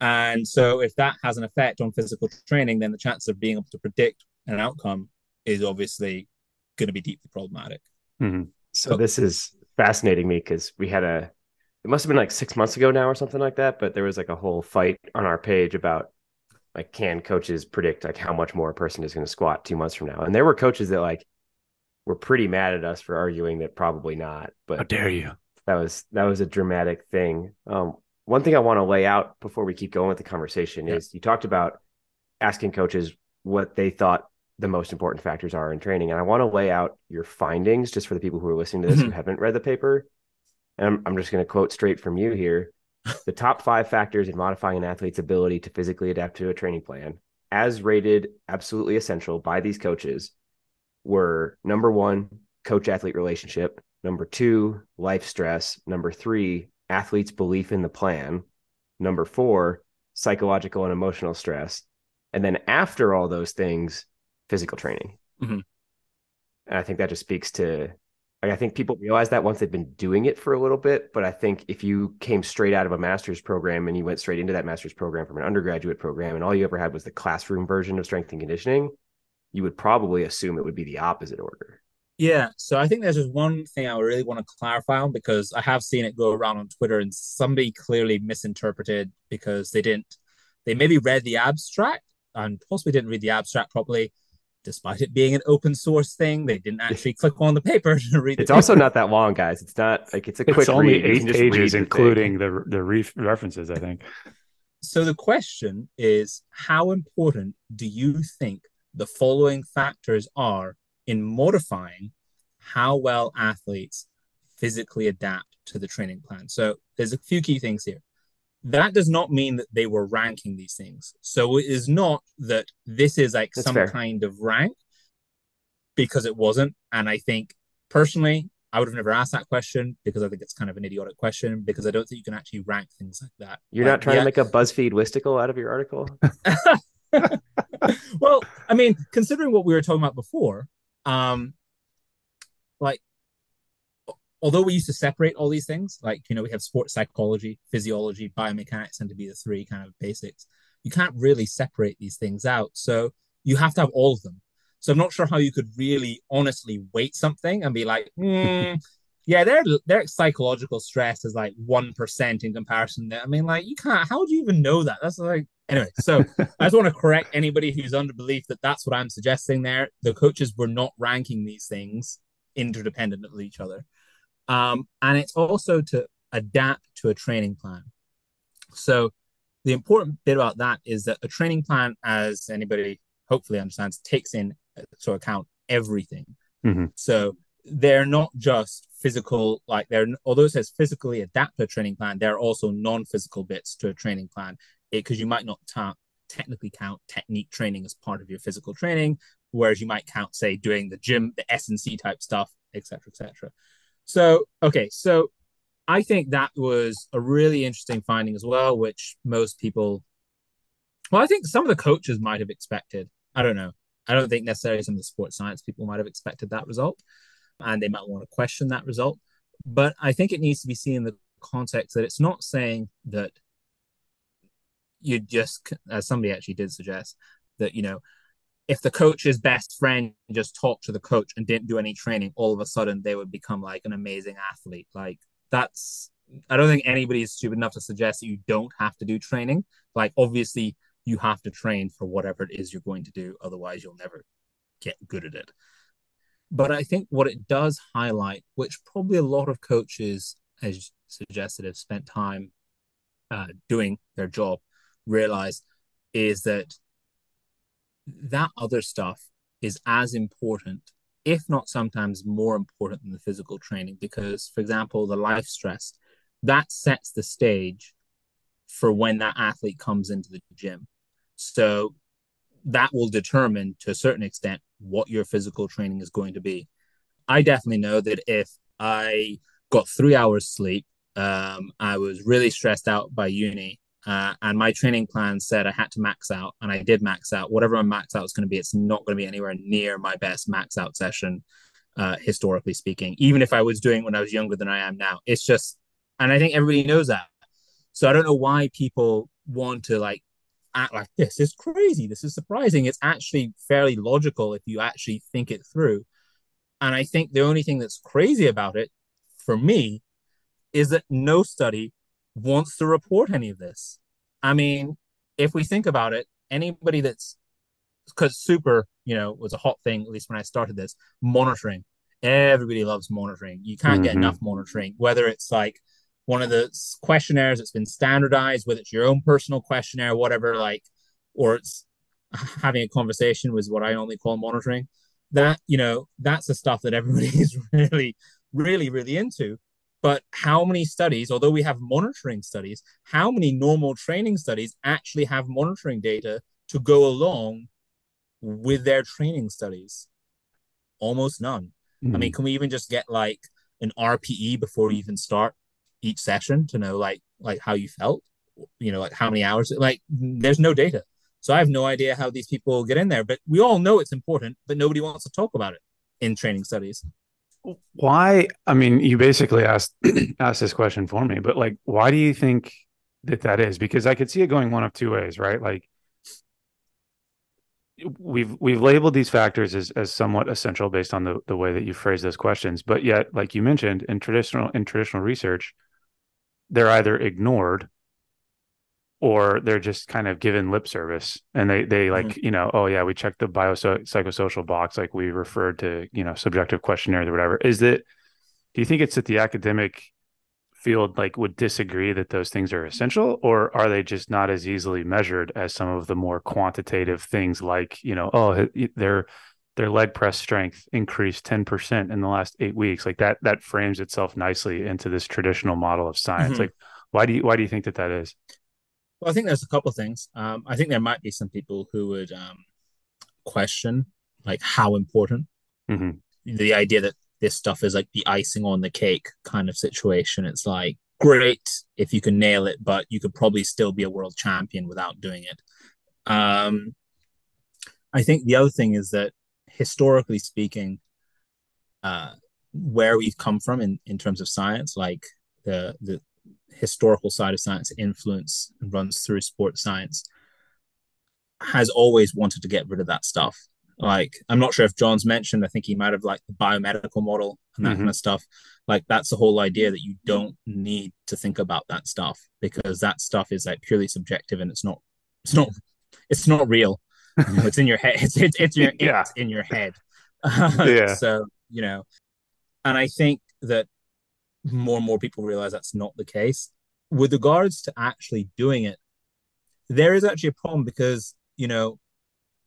And so, if that has an effect on physical training, then the chance of being able to predict an outcome is obviously going to be deeply problematic. Mm-hmm. So, so, this is fascinating me because we had a, it must have been like six months ago now or something like that, but there was like a whole fight on our page about like, can coaches predict like how much more a person is going to squat two months from now? And there were coaches that like were pretty mad at us for arguing that probably not. But how dare you? That was that was a dramatic thing. Um, one thing I want to lay out before we keep going with the conversation yeah. is you talked about asking coaches what they thought the most important factors are in training, and I want to lay out your findings just for the people who are listening to this mm-hmm. who haven't read the paper. And I'm, I'm just going to quote straight from you here. the top five factors in modifying an athlete's ability to physically adapt to a training plan, as rated absolutely essential by these coaches, were number one, coach athlete relationship, number two, life stress, number three, athlete's belief in the plan, number four, psychological and emotional stress. And then after all those things, physical training. Mm-hmm. And I think that just speaks to, like, I think people realize that once they've been doing it for a little bit. But I think if you came straight out of a master's program and you went straight into that master's program from an undergraduate program and all you ever had was the classroom version of strength and conditioning, you would probably assume it would be the opposite order. Yeah, so I think there's just one thing I really want to clarify on because I have seen it go around on Twitter and somebody clearly misinterpreted because they didn't, they maybe read the abstract and possibly didn't read the abstract properly, despite it being an open source thing. They didn't actually click on the paper to read. It's also not that long, guys. It's not like it's a quick. It's only read. eight pages, including the the re- references. I think. So the question is, how important do you think the following factors are in modifying how well athletes physically adapt to the training plan. So there's a few key things here. That does not mean that they were ranking these things. So it is not that this is like That's some fair. kind of rank because it wasn't. And I think personally, I would have never asked that question because I think it's kind of an idiotic question because I don't think you can actually rank things like that. You're like, not trying yeah. to make a BuzzFeed listicle out of your article? well, I mean, considering what we were talking about before, um, like, although we used to separate all these things, like, you know, we have sports psychology, physiology, biomechanics, and to be the three kind of basics, you can't really separate these things out. So you have to have all of them. So I'm not sure how you could really honestly weight something and be like, mm, yeah, their their psychological stress is like one percent in comparison. I mean, like you can't. How do you even know that? That's like anyway. So I just want to correct anybody who's under belief that that's what I'm suggesting. There, the coaches were not ranking these things interdependent of each other, um, and it's also to adapt to a training plan. So the important bit about that is that a training plan, as anybody hopefully understands, takes in to account everything. Mm-hmm. So they're not just physical, like they're although it says physically adapt to a training plan, there are also non-physical bits to a training plan because you might not ta- technically count technique training as part of your physical training, whereas you might count, say, doing the gym, the S and C type stuff, etc., etc. So okay, so I think that was a really interesting finding as well, which most people, well, I think some of the coaches might have expected. I don't know. I don't think necessarily some of the sports science people might have expected that result, and they might want to question that result. But I think it needs to be seen in the context that it's not saying that you just, as somebody actually did suggest, that you know, if the coach's best friend just talked to the coach and didn't do any training, all of a sudden they would become like an amazing athlete. Like that's, I don't think anybody is stupid enough to suggest that you don't have to do training. Like obviously you have to train for whatever it is you're going to do. Otherwise, you'll never get good at it. But I think what it does highlight, which probably a lot of coaches, as suggested, have spent time uh, doing their job, realize is that that other stuff is as important, if not sometimes more important than the physical training. Because, for example, the life stress that sets the stage for when that athlete comes into the gym. So that will determine to a certain extent what your physical training is going to be. I definitely know that if I got three hours sleep, um, I was really stressed out by uni, uh, and my training plan said I had to max out, and I did max out. Whatever my max out is going to be, it's not going to be anywhere near my best max out session, uh, historically speaking. Even if I was doing it when I was younger than I am now, it's just, and I think everybody knows that. So I don't know why people want to like act like this is crazy. This is surprising. It's actually fairly logical if you actually think it through. And I think the only thing that's crazy about it for me is that no study wants to report any of this. I mean, if we think about it, anybody that's because super, you know, was a hot thing, at least when I started this, monitoring. Everybody loves monitoring. You can't mm-hmm. get enough monitoring, whether it's like one of the questionnaires that's been standardized, whether it's your own personal questionnaire, whatever, like, or it's having a conversation was what I only call monitoring. That, you know, that's the stuff that everybody is really, really, really into. But how many studies, although we have monitoring studies, how many normal training studies actually have monitoring data to go along with their training studies? Almost none. Mm-hmm. I mean, hmm. can we even just get like an RPE before we even start each session to know like like how you felt you know like how many hours like there's no data so i have no idea how these people get in there but we all know it's important but nobody wants to talk about it in training studies why i mean you basically asked asked this question for me but like why do you think that that is? Because i could see it going one of two ways right? Like we've we've labeled these factors as, as somewhat essential based on the, the way that you phrase those questions but yet like you mentioned in traditional in traditional research they're either ignored or they're just kind of given lip service and they they like mm-hmm. you know oh yeah we checked the biopsychosocial box like we referred to you know subjective questionnaires or whatever is that do you think it's that the academic field like would disagree that those things are essential or are they just not as easily measured as some of the more quantitative things like you know oh they're their leg press strength increased 10% in the last eight weeks like that that frames itself nicely into this traditional model of science mm-hmm. like why do you why do you think that that is well i think there's a couple of things. Um, i think there might be some people who would um, question like how important mm-hmm. the idea that this stuff is like the icing on the cake kind of situation. It's like great if you can nail it but you could probably still be a world champion without doing it. Um, i think the other thing is that historically speaking, uh, where we've come from in, in terms of science, like the the historical side of science influence runs through sports science. has always wanted to get rid of that stuff. Like, I'm not sure if John's mentioned, I think he might have like the biomedical model and that mm-hmm. kind of stuff. Like, that's the whole idea that you don't need to think about that stuff because that stuff is like purely subjective and it's not, it's not, it's not real. it's in your head. It's, it's, it's, your, yeah. it's in your head. yeah. So, you know, and I think that more and more people realize that's not the case. With regards to actually doing it, there is actually a problem because, you know,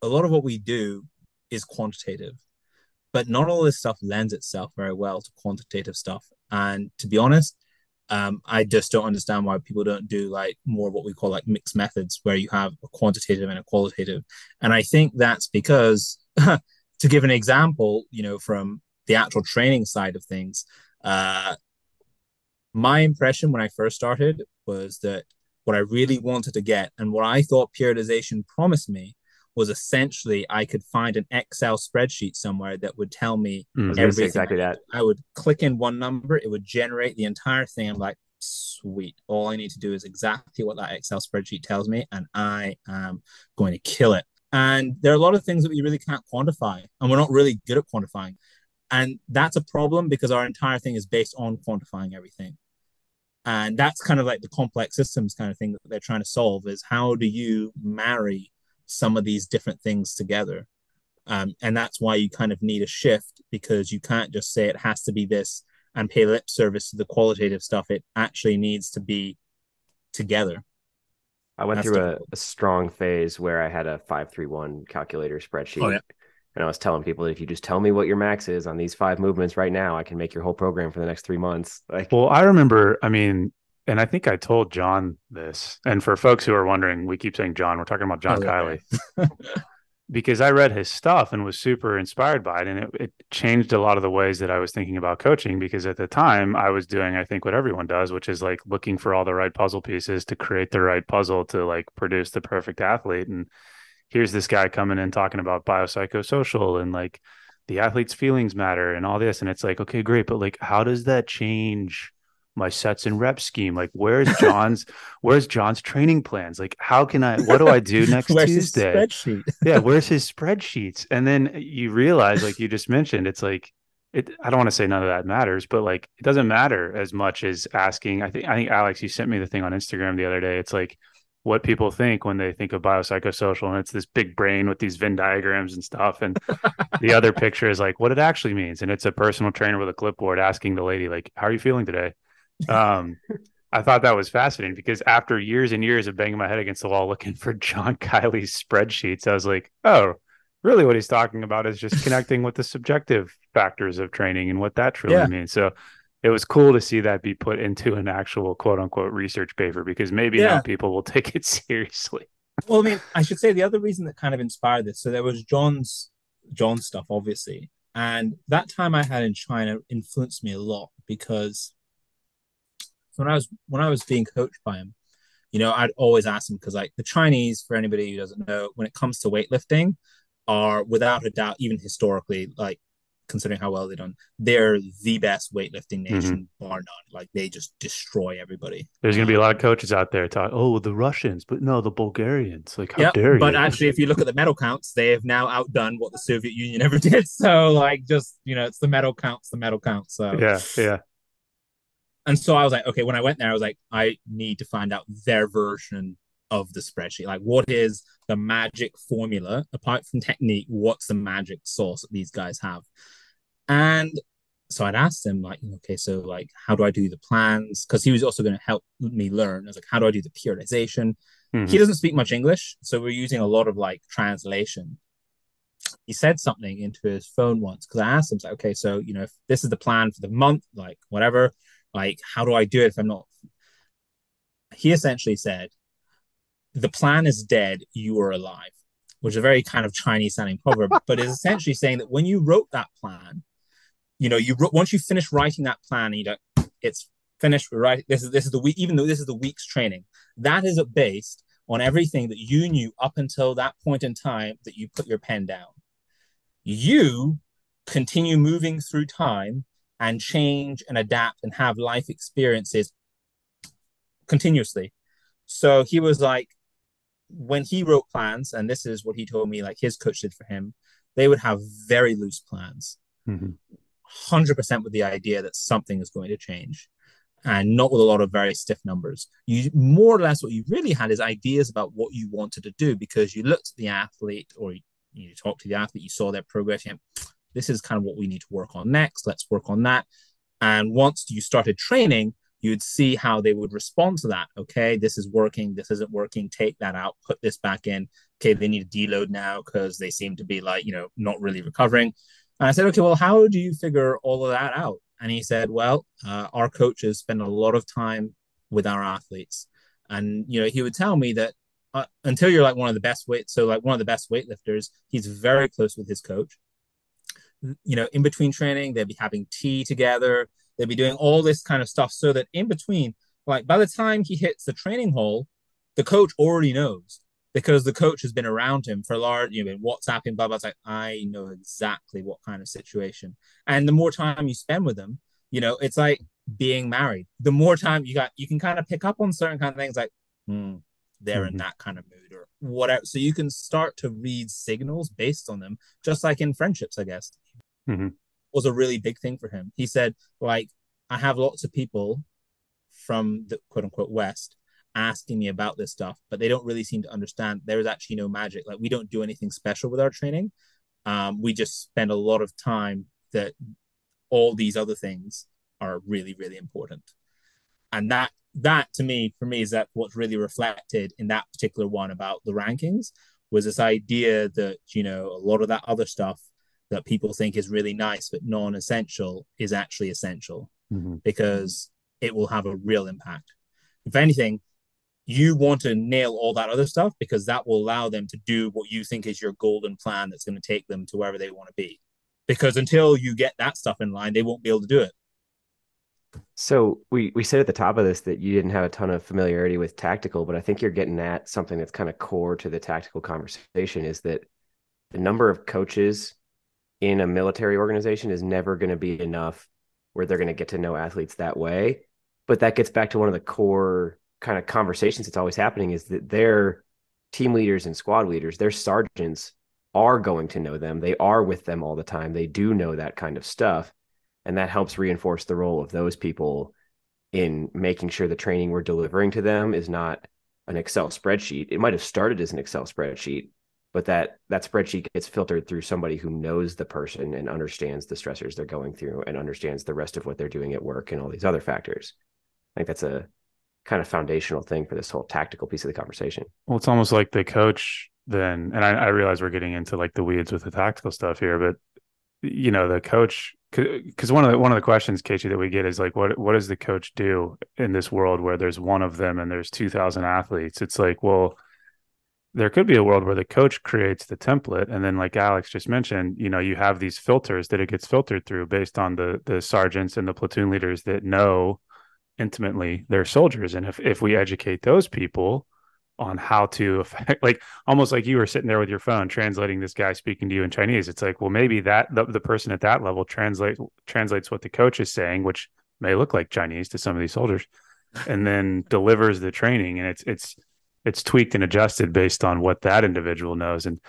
a lot of what we do is quantitative, but not all this stuff lends itself very well to quantitative stuff. And to be honest, um, I just don't understand why people don't do like more what we call like mixed methods, where you have a quantitative and a qualitative. And I think that's because, to give an example, you know, from the actual training side of things, uh, my impression when I first started was that what I really wanted to get and what I thought periodization promised me was essentially I could find an Excel spreadsheet somewhere that would tell me mm, everything. Exactly that. I would click in one number, it would generate the entire thing. I'm like, sweet. All I need to do is exactly what that Excel spreadsheet tells me, and I am going to kill it. And there are a lot of things that we really can't quantify, and we're not really good at quantifying. And that's a problem because our entire thing is based on quantifying everything. And that's kind of like the complex systems kind of thing that they're trying to solve is how do you marry some of these different things together. Um, and that's why you kind of need a shift because you can't just say it has to be this and pay lip service to the qualitative stuff. It actually needs to be together. I went through a, a, strong phase where I had a 531 calculator spreadsheet. Oh, yeah. And I was telling people that if you just tell me what your max is on these five movements right now, I can make your whole program for the next three months. Like, well, I remember, I mean, and I think I told John this. And for folks who are wondering, we keep saying John, we're talking about John oh, Kiely. because I read his stuff and was super inspired by it. And it, it, changed a lot of the ways that I was thinking about coaching because at the time I was doing, I think, what everyone does, which is like looking for all the right puzzle pieces to create the right puzzle to like produce the perfect athlete. And here's this guy coming in talking about biopsychosocial and like the athlete's feelings matter and all this. And it's like, okay, great. But like, how does that change? my sets and rep scheme like where's john's where's john's training plans like how can i what do i do next tuesday spreadsheet yeah where's his spreadsheets and then you realize like you just mentioned it's like it i don't want to say none of that matters but like it doesn't matter as much as asking i think i think alex you sent me the thing on instagram the other day it's like what people think when they think of biopsychosocial and it's this big brain with these venn diagrams and stuff and the other picture is like what it actually means and it's a personal trainer with a clipboard asking the lady like how are you feeling today um, I thought that was fascinating because after years and years of banging my head against the wall looking for John Kiely's spreadsheets, I was like, oh, really what he's talking about is just connecting with the subjective factors of training and what that truly yeah. means. So it was cool to see that be put into an actual quote unquote research paper because maybe yeah. now people will take it seriously. Well, I mean, I should say the other reason that kind of inspired this. So there was John's John's stuff, obviously, and that time I had in China influenced me a lot because when I was when I was being coached by him, you know, I'd always ask him because like the Chinese, for anybody who doesn't know, when it comes to weightlifting, are without a doubt, even historically, like considering how well they've done, they're the best weightlifting mm-hmm. nation, mm-hmm. bar none. Like they just destroy everybody. There's gonna be a lot of coaches out there talk, oh, the Russians, but no, the Bulgarians. Like, how yep, dare you? But actually, if you look at the medal counts, they have now outdone what the Soviet Union ever did. So, like, just you know, it's the medal counts, the medal counts. So yeah, yeah. And so I was like, okay, when I went there, I was like, I need to find out their version of the spreadsheet. Like, what is the magic formula apart from technique? What's the magic sauce that these guys have? And so I'd asked him, like, okay, so like, how do I do the plans? Because he was also going to help me learn. I was like, how do I do the periodization? Mm-hmm. He doesn't speak much English, so we're using a lot of like translation. He said something into his phone once because I asked him, like, okay, so you know, if this is the plan for the month, like whatever, like, how do I do it if I'm not? He essentially said, the plan is dead, you are alive, which is a very kind of Chinese sounding proverb, but is essentially saying that when you wrote that plan, you know, you wrote, once you finish writing that plan, you don't, it's finished, right? This is, this is the week, even though this is the week's training, that is based on everything that you knew up until that point in time that you put your pen down. You continue moving through time and change and adapt and have life experiences continuously. So he was like, when he wrote plans, and this is what he told me, like his coach did for him, they would have very loose plans, mm-hmm. 100% with the idea that something is going to change and not with a lot of very stiff numbers. You more or less what you really had is ideas about what you wanted to do because you looked at the athlete or you, you talked to the athlete, you saw their progress, and this is kind of what we need to work on next. Let's work on that. And once you started training, you'd see how they would respond to that. Okay, this is working, this isn't working, take that out, put this back in. Okay, they need to deload now because they seem to be like, you know, not really recovering. And I said, okay, well, how do you figure all of that out? And he said, well, uh, our coaches spend a lot of time with our athletes. And, you know, he would tell me that uh, until you're like one of the best weight, so like one of the best weightlifters, he's very close with his coach. You know, in between training, they'd be having tea together. They'd be doing all this kind of stuff so that in between, like by the time he hits the training hall, the coach already knows because the coach has been around him for a large, you know, been WhatsApping, blah, blah. It's like, I know exactly what kind of situation. And the more time you spend with them, you know, it's like being married. The more time you got, you can kind of pick up on certain kind of things like, hmm, they're mm-hmm. in that kind of mood or whatever. So you can start to read signals based on them, just like in friendships, I guess. Mm-hmm. Was a really big thing for him. He said, like, I have lots of people from the quote unquote West asking me about this stuff, but they don't really seem to understand there is actually no magic. Like we don't do anything special with our training. Um, we just spend a lot of time that all these other things are really, really important. And that that to me, for me, is that what's really reflected in that particular one about the rankings was this idea that, you know, a lot of that other stuff that people think is really nice but non-essential is actually essential mm-hmm. because it will have a real impact. If anything, you want to nail all that other stuff because that will allow them to do what you think is your golden plan that's going to take them to wherever they want to be. Because until you get that stuff in line, they won't be able to do it. So we we said at the top of this that you didn't have a ton of familiarity with tactical, but I think you're getting at something that's kind of core to the tactical conversation is that the number of coaches in a military organization is never going to be enough where they're going to get to know athletes that way. But that gets back to one of the core kind of conversations that's always happening is that their team leaders and squad leaders, their sergeants are going to know them. They are with them all the time. They do know that kind of stuff. And that helps reinforce the role of those people in making sure the training we're delivering to them is not an Excel spreadsheet. It might have started as an Excel spreadsheet, but that that spreadsheet gets filtered through somebody who knows the person and understands the stressors they're going through and understands the rest of what they're doing at work and all these other factors. I think that's a kind of foundational thing for this whole tactical piece of the conversation. Well, it's almost like the coach then, and I, I realize we're getting into like the weeds with the tactical stuff here, but you know, the coach, because one of the one of the questions, Casey, that we get is like, what what does the coach do in this world where there's one of them and there's two thousand athletes? It's like, well, there could be a world where the coach creates the template and then like alex just mentioned you know you have these filters that it gets filtered through based on the the sergeants and the platoon leaders that know intimately their soldiers. And if if we educate those people on how to affect like almost like you were sitting there with your phone translating this guy speaking to you in chinese it's like well maybe that the, the person at that level translate translates what the coach is saying which may look like chinese to some of these soldiers and then delivers the training. And it's it's it's tweaked and adjusted based on what that individual knows and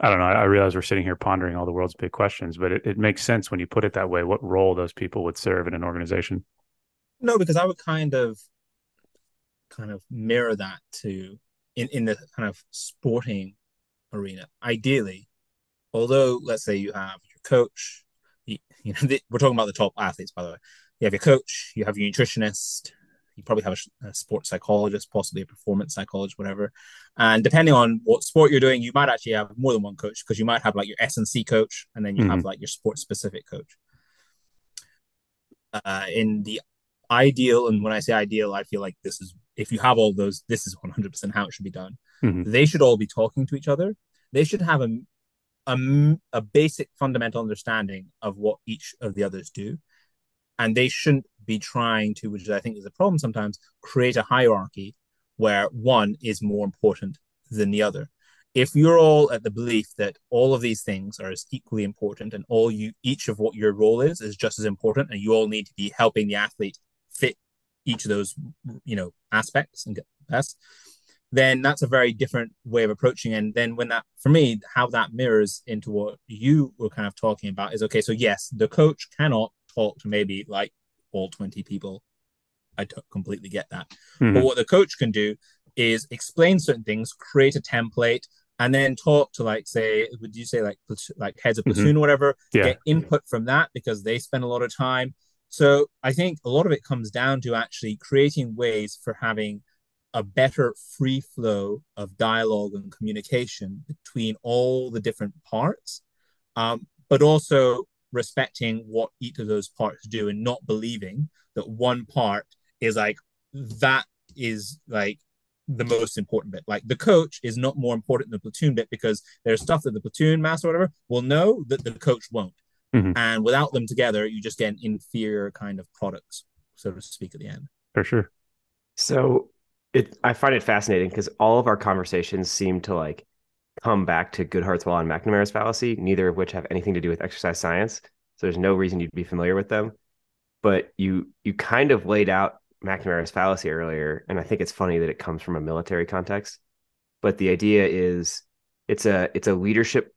i don't know i realize we're sitting here pondering all the world's big questions but it, it makes sense when you put it that way what role those people would serve in an organization no, because I would kind of kind of mirror that to in, in the kind of sporting arena. Ideally, although let's say you have your coach, you, you know, the, we're talking about the top athletes, by the way. You have your coach, you have your nutritionist, you probably have a, a sports psychologist, possibly a performance psychologist, whatever. And depending on what sport you're doing, you might actually have more than one coach because you might have like your S and C coach, and then you mm-hmm. have like your sports specific coach. Uh, in the ideal and when i say ideal i feel like this is if you have all those this is 100% how it should be done mm-hmm. they should all be talking to each other they should have a, a, a basic fundamental understanding of what each of the others do and they shouldn't be trying to which i think is a problem sometimes create a hierarchy where one is more important than the other if you're all at the belief that all of these things are as equally important and all you each of what your role is is just as important and you all need to be helping the athlete fit each of those you know aspects and get the best then that's a very different way of approaching. And then when that, for me, how that mirrors into what you were kind of talking about is okay. So yes, the coach cannot talk to maybe like all 20 people. I t- completely get that. Mm-hmm. But what the coach can do is explain certain things, create a template, and then talk to like say, would you say like like heads of mm-hmm. platoon mm-hmm. or whatever, yeah. get input from that because they spend a lot of time. So I think a lot of it comes down to actually creating ways for having a better free flow of dialogue and communication between all the different parts, um, but also respecting what each of those parts do and not believing that one part is like that is like the most important bit. Like the coach is not more important than the platoon bit because there's stuff that the platoon master or whatever will know that the coach won't. Mm-hmm. And without them together, you just get an inferior kind of product, so to speak, at the end. For sure. So it I find it fascinating because all of our conversations seem to like come back to Goodhart's-Law and McNamara's fallacy, neither of which have anything to do with exercise science. So there's no reason you'd be familiar with them. But you you kind of laid out McNamara's fallacy earlier, and I think it's funny that it comes from a military context. But the idea is it's a it's a leadership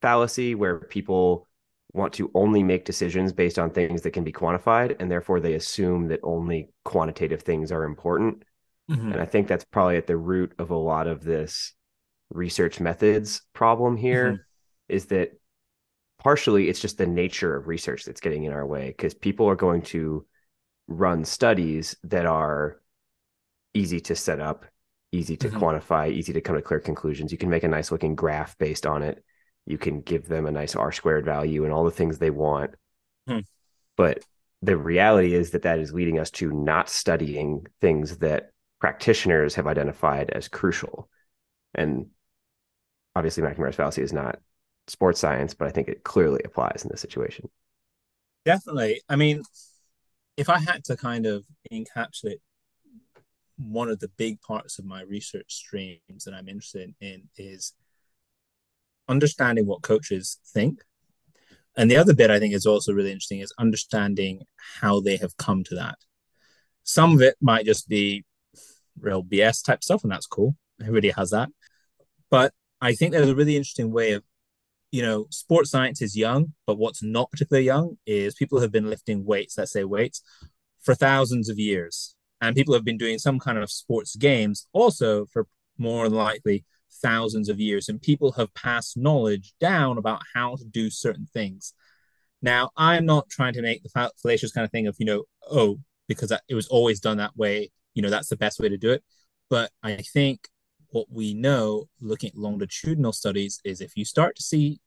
fallacy where people want to only make decisions based on things that can be quantified, and therefore they assume that only quantitative things are important Mm-hmm. And I think that's probably at the root of a lot of this research methods problem here mm-hmm. is that partially it's just the nature of research that's getting in our way because people are going to run studies that are easy to set up, easy to mm-hmm. quantify, easy to come to clear conclusions. You can make a nice looking graph based on it. You can give them a nice R squared value and all the things they want. Hmm. But the reality is that that is leading us to not studying things that practitioners have identified as crucial. And obviously, McNamara's fallacy is not sports science, but I think it clearly applies in this situation. Definitely. I mean, if I had to kind of encapsulate one of the big parts of my research streams that I'm interested in is understanding what coaches think. And the other bit I think is also really interesting is understanding how they have come to that. Some of it might just be real BS type stuff, and that's cool. Everybody has that. But I think there's a really interesting way of, you know, sports science is young, but what's not particularly young is people have been lifting weights, let's say weights, for thousands of years. And people have been doing some kind of sports games also for more than likely thousands of years. And people have passed knowledge down about how to do certain things. Now, I'm not trying to make the fallacious kind of thing of, you know, oh, because it was always done that way you know that's the best way to do it but i think what we know looking at longitudinal studies is if you start to see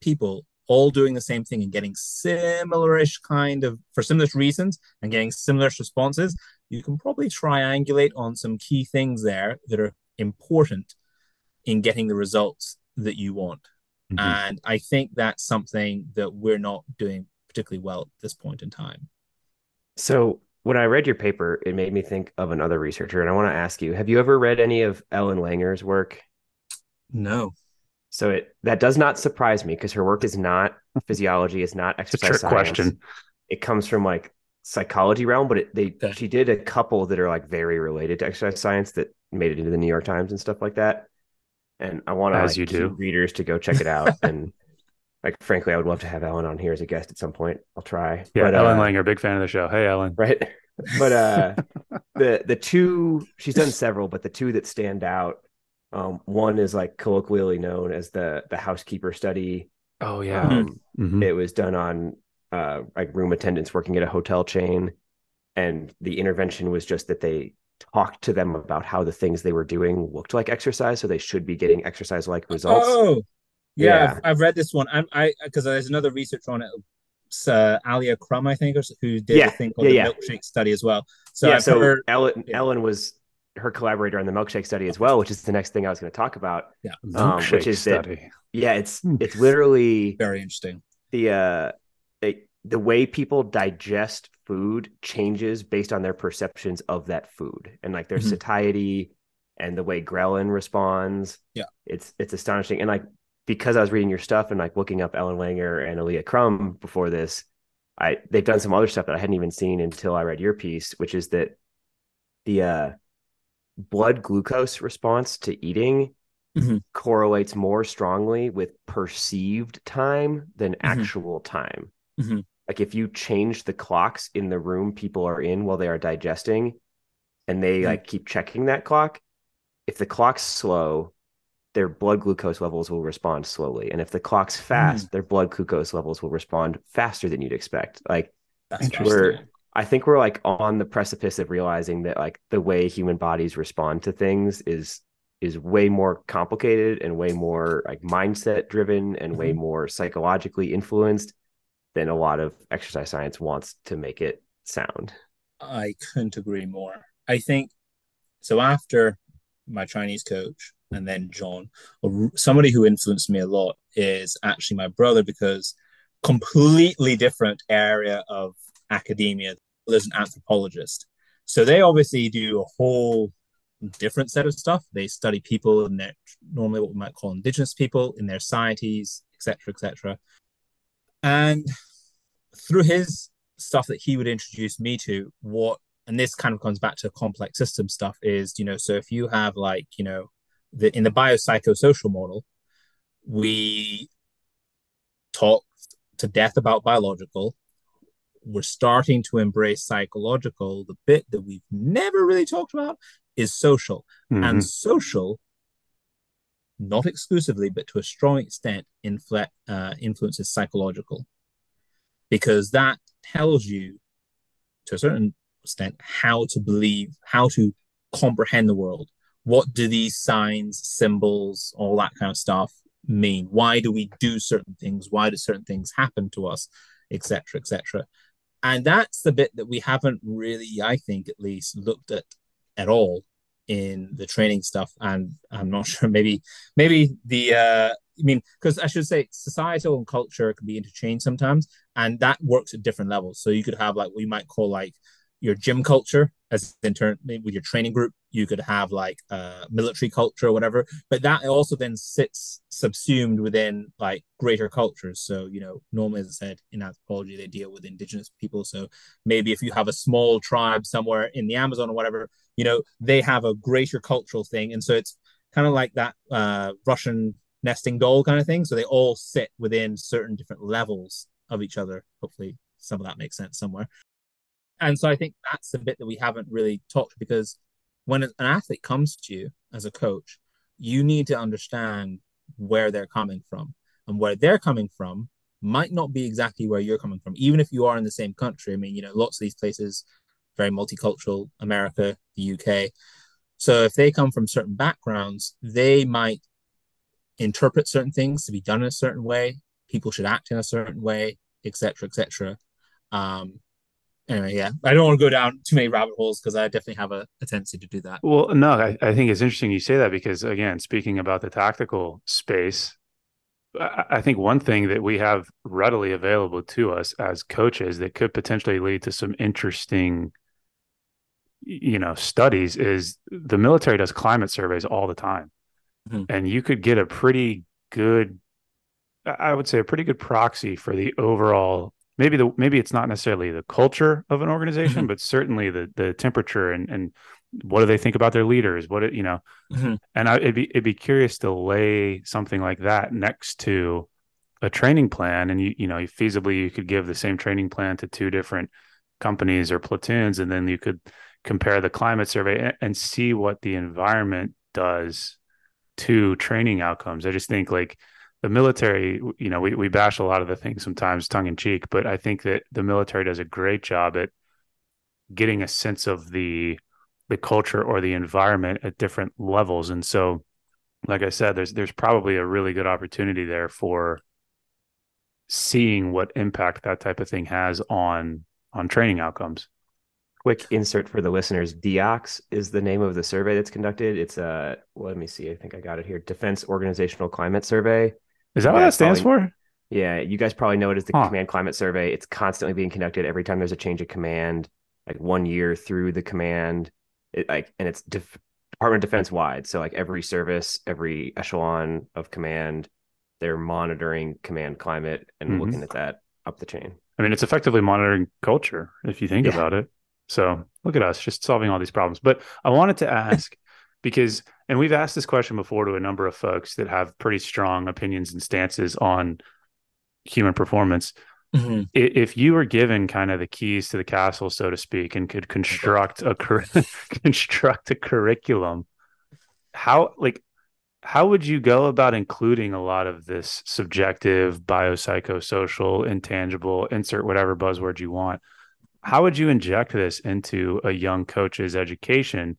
people all doing the same thing and getting similarish kind of for similar reasons and getting similar responses you can probably triangulate on some key things there that are important in getting the results that you want mm-hmm. and i think that's something that we're not doing particularly well at this point in time so when I read your paper, it made me think of another researcher, and I want to ask you: Have you ever read any of Ellen Langer's work? No. So it that does not surprise me because her work is not physiology, is not exercise science. question. It comes from like psychology realm, but it, they okay. she did a couple that are like very related to exercise science that made it into the New York Times and stuff like that. And I want to like, you do readers to go check it out and like frankly, I would love to have Ellen on here as a guest at some point. I'll try. Yeah, but, Ellen uh, Langer, big fan of the show. Hey, Ellen. Right. But uh, the the two she's done several, but the two that stand out, um, one is like colloquially known as the the housekeeper study. Oh yeah. Um, mm-hmm. It was done on uh, like room attendants working at a hotel chain, and the intervention was just that they talked to them about how the things they were doing looked like exercise, so they should be getting exercise like results. Oh, yeah, yeah. I've, I've, read this one. I'm, I because there's another researcher on it. Uh, Alia Crum, I think, who did yeah, a thing called yeah, the yeah. milkshake study as well. So yeah, I've so heard, Ellen, Ellen was her collaborator on the milkshake study as well, which is the next thing I was going to talk about. Yeah, um, which is study. That, yeah, it's hmm. it's literally very interesting. The uh, it, the way people digest food changes based on their perceptions of that food and like their mm-hmm. satiety and the way ghrelin responds. Yeah, it's it's astonishing and like because I was reading your stuff and like looking up Ellen Langer and Alia Crum before this, I they've done some other stuff that I hadn't even seen until I read your piece, which is that the uh blood glucose response to eating Mhm. correlates more strongly with perceived time than actual time. Mhm. Like if you change the clocks in the room people are in while they are digesting and they Mhm. like keep checking that clock, if the clock's slow, their blood glucose levels will respond slowly. And if the clock's fast, mm. their blood glucose levels will respond faster than you'd expect. Like fascinating. I think we're like on the precipice of realizing that like the way human bodies respond to things is is way more complicated and way more like mindset driven and way mm-hmm. more psychologically influenced than a lot of exercise science wants to make it sound. I couldn't agree more. I think so. After my Chinese coach and then John, somebody who influenced me a lot is actually my brother because completely different area of academia. There's an anthropologist, so they obviously do a whole different set of stuff. They study people in their normally what we might call indigenous people in their societies, etc., etc. And through his stuff that he would introduce me to, what and this kind of comes back to complex system stuff is, you know, so if you have like, you know, the in the biopsychosocial model, we talk to death about biological. We're starting to embrace psychological. The bit that we've never really talked about is social. Mhm. And social, not exclusively, but to a strong extent, infle- uh, influences psychological. Because that tells you, to a certain extent, how to believe, how to comprehend the world. What do these signs, symbols, all that kind of stuff mean? Why do we do certain things? Why do certain things happen to us, etc., etc.? And that's the bit that we haven't really, I think, at least, looked at at all in the training stuff. And I'm not sure, maybe, maybe the, uh, I mean, because I should say societal and culture can be interchanged sometimes, and that works at different levels. So you could have like you might call like your gym culture as in turn with your training group. You could have like uh, military culture or whatever, but that also then sits subsumed within like greater cultures. So you know, normally as I said in anthropology, they deal with indigenous people. So maybe if you have a small tribe somewhere in the Amazon or whatever, you know, they have a greater cultural thing, and so it's kind of like that uh, Russian nesting doll kind of thing. So they all sit within certain different levels of each other. Hopefully, some of that makes sense somewhere. And so I think that's the bit that we haven't really talked because when an athlete comes to you as a coach, you need to understand where they're coming from. And where they're coming from might not be exactly where you're coming from, even if you are in the same country. I mean, you know, lots of these places, very multicultural, America, the UK. So if they come from certain backgrounds, they might interpret certain things to be done in a certain way. People should act in a certain way, etc., etc. Um, anyway, yeah, I don't want to go down too many rabbit holes because I definitely have a, a tendency to do that. Well, no, I, I think it's interesting you say that because, again, speaking about the tactical space, I, I think one thing that we have readily available to us as coaches that could potentially lead to some interesting, you know, studies is the military does climate surveys all the time. Mhm. And you could get a pretty good, I would say, a pretty good proxy for the overall maybe the maybe it's not necessarily the culture of an organization, Mhm. but certainly the the temperature and and what do they think about their leaders? What it, you know, Mhm. and I, it'd be it'd be curious to lay something like that next to a training plan, and you you know, feasibly you could give the same training plan to two different companies or platoons, and then you could compare the climate survey and, and see what the environment does to training outcomes. I just think like the military, you know, we, we bash a lot of the things sometimes tongue in cheek, but I think that the military does a great job at getting a sense of the the culture or the environment at different levels. And so, like I said, there's there's probably a really good opportunity there for seeing what impact that type of thing has on on training outcomes. Quick insert for the listeners: DEOCS is the name of the survey that's conducted. It's a well, let me see. I think I got it here. Defense Organizational Climate Survey. Is that what that stands probably- for? Yeah, you guys probably know it as the Huh. Command Climate Survey. It's constantly being conducted every time there's a change of command, like one year through the command. It, like, and it's def- Department of Defense wide. So, like every service, every echelon of command, they're monitoring command climate and Mhm. looking at that up the chain. I mean, it's effectively monitoring culture if you think Yeah. about it. So look at us just solving all these problems. But I wanted to ask because and we've asked this question before to a number of folks that have pretty strong opinions and stances on human performance. Mm-hmm. If you were given kind of the keys to the castle, so to speak, and could construct a construct a curriculum, how like how would you go about including a lot of this subjective, biopsychosocial, intangible, insert whatever buzzword you want? How would you inject this into a young coach's education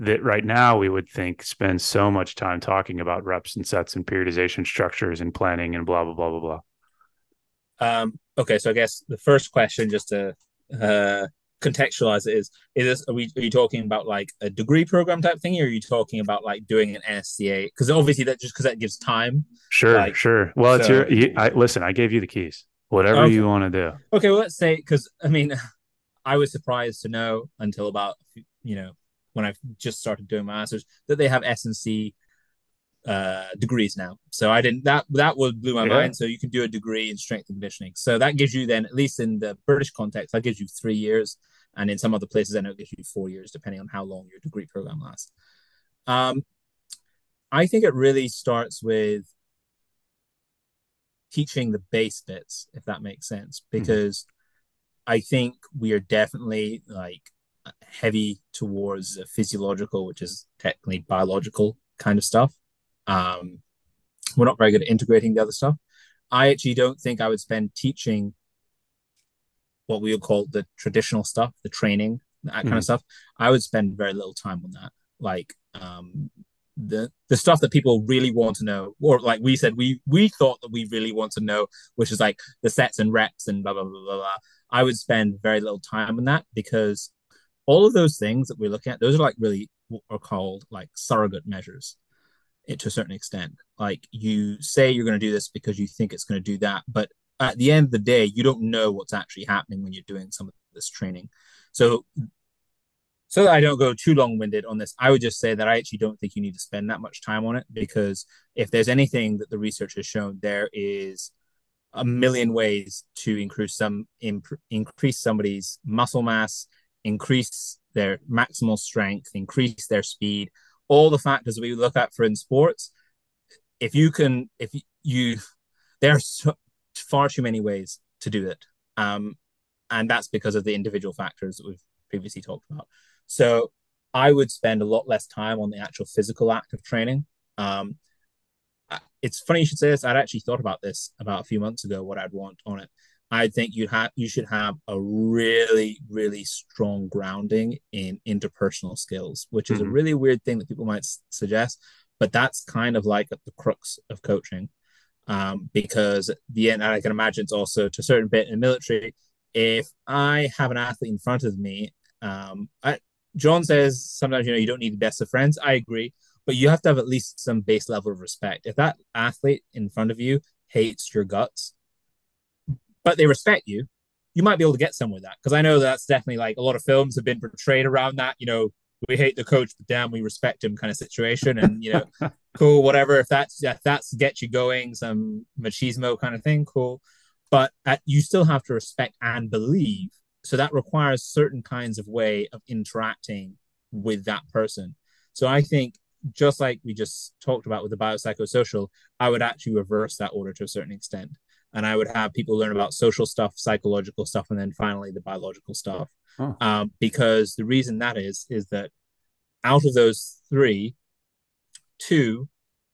that right now we would think spend so much time talking about reps and sets and periodization structures and planning and blah blah blah blah blah? Um, okay, so I guess the first question, just to uh, contextualize it, is is this are we are you talking about like a degree program type thing, or are you talking about like doing an NSCA? Because obviously that just because that gives time. Sure, like, sure. Well, so, it's your. You, I listen. I gave you the keys. Whatever okay. you want to do. Okay, well, let's say because I mean, I was surprised to know until about you know when I just started doing my masters that they have S and C uh, degrees now. So I didn't that that would blew my yeah. mind. So you can do a degree in strength and conditioning. So that gives you then, at least in the British context, that gives you three years, and in some other places, I know it gives you four years, depending on how long your degree program lasts. Um, I think it really starts with teaching the base bits, if that makes sense, mm-hmm. because mm-hmm. I think we are definitely like heavy towards physiological, which is technically biological kind of stuff. Um, we're not very good at integrating the other stuff. I actually don't think I would spend teaching what we would call the traditional stuff, the training, that kind mm. of hmm. stuff. I would spend very little time on that. Like um, the the stuff that people really want to know, or like we said, we we thought that we really want to know, which is like the sets and reps and blah blah blah blah. blah. I would spend very little time on that because all of those things that we're looking at, those are like really what are called like surrogate measures it to a certain extent. Like you say you're going to do this because you think it's going to do that, but at the end of the day, you don't know what's actually happening when you're doing some of this training. So, so that I don't go too long winded on this, I would just say that I actually don't think you need to spend that much time on it because if there's anything that the research has shown, there is a million ways to increase some imp- increase somebody's muscle mass, increase their maximal strength, increase their speed, all the factors we look at for in sports, if you can, if you, there are so, far too many ways to do it. Um, and that's because of the individual factors that we've previously talked about. So I would spend a lot less time on the actual physical act of training. Um, it's funny you should say this. I'd actually thought about this about a few months ago, what I'd want on it. I think you have you should have a really really strong grounding in interpersonal skills, which is mm-hmm. a really weird thing that people might suggest, but that's kind of like the crux of coaching. Um, because the end, I can imagine it's also to a certain bit in the military. If I have an athlete in front of me, um, I, John says sometimes you know you don't need the best of friends. I agree, but you have to have at least some base level of respect. If that athlete in front of you hates your guts, but they respect you, you might be able to get somewhere with that. Because I know that's definitely like a lot of films have been portrayed around that. You know, we hate the coach, but damn, we respect him kind of situation. And you know, cool, whatever. If that's if that's get you going, some machismo kind of thing, cool. But at, you still have to respect and believe. So that requires certain kinds of way of interacting with that person. So I think just like we just talked about with the biopsychosocial, I would actually reverse that order to a certain extent and I would have people learn about social stuff, psychological stuff, and then finally the biological stuff. Huh. Um, because the reason that is is that out of those three, two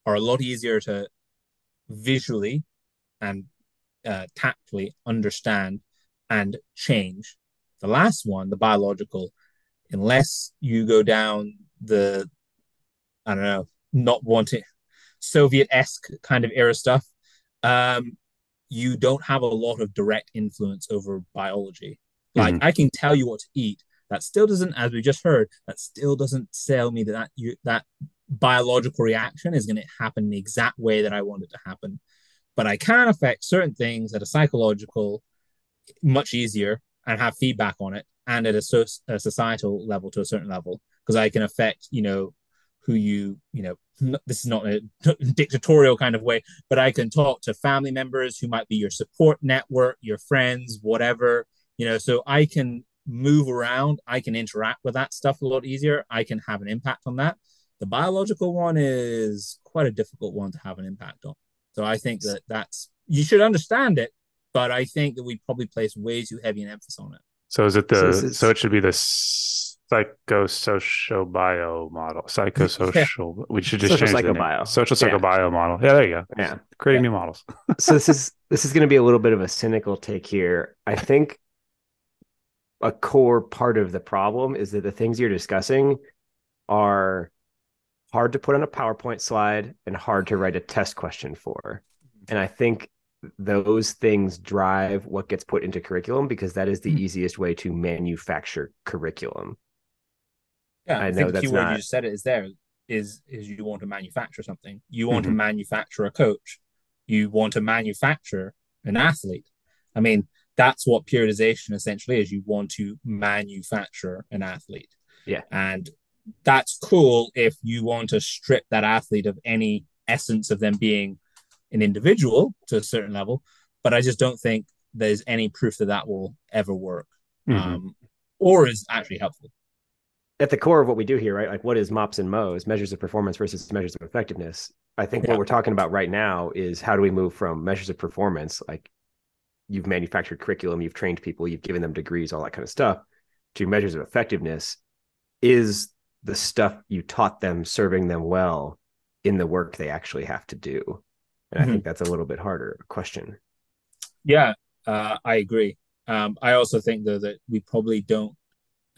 are a lot easier to visually and uh, tactfully understand and change. The last one, the biological, unless you go down the, I don't know, not wanting Soviet esque kind of era stuff, um, you don't have a lot of direct influence over biology. Like mm-hmm. I can tell you what to eat. That still doesn't, as we just heard, that still doesn't tell me that that, you, that biological reaction is going to happen the exact way that I want it to happen. But I can affect certain things at a psychological much easier and have feedback on it, and at a, so, a societal level to a certain level because I can affect you know who you you know this is not a dictatorial kind of way but i can talk to family members who might be your support network your friends whatever you know so i can move around i can interact with that stuff a lot easier i can have an impact on that The biological one is quite a difficult one to have an impact on. So I think that that's you should understand it, but I think that we probably place way too heavy an emphasis on it. So is it the so, is, so it should be the psychosocial bio model, psychosocial. Yeah. We should just social change the name. Social psycho bio model. Yeah, there you go. Yeah, creating yeah. new models. so this is this is going to be a little bit of a cynical take here. I think a core part of the problem is that the things you're discussing are hard to put on a PowerPoint slide and hard to write a test question for. And I think those things drive what gets put into curriculum because that is the mm-hmm. easiest way to manufacture curriculum. Yeah, I, I know the key word not... you just said it is there is is you want to manufacture something. You want mm-hmm. to manufacture a coach. You want to manufacture an athlete. I mean, that's what periodization essentially is. You want to manufacture an athlete. Yeah. And that's cool if you want to strip that athlete of any essence of them being an individual to a certain level. But I just don't think there's any proof that that will ever work mm-hmm. um, or is actually helpful. At the core of what we do here, right? Like what is MOPS and MOES, measures of performance versus measures of effectiveness. I think yeah. what we're talking about right now is how do we move from measures of performance, like you've manufactured curriculum, you've trained people, you've given them degrees, all that kind of stuff, to measures of effectiveness. Is the stuff you taught them serving them well in the work they actually have to do? And mm-hmm. I think that's a little bit harder question. Yeah, uh, I agree. Um, I also think though that we probably don't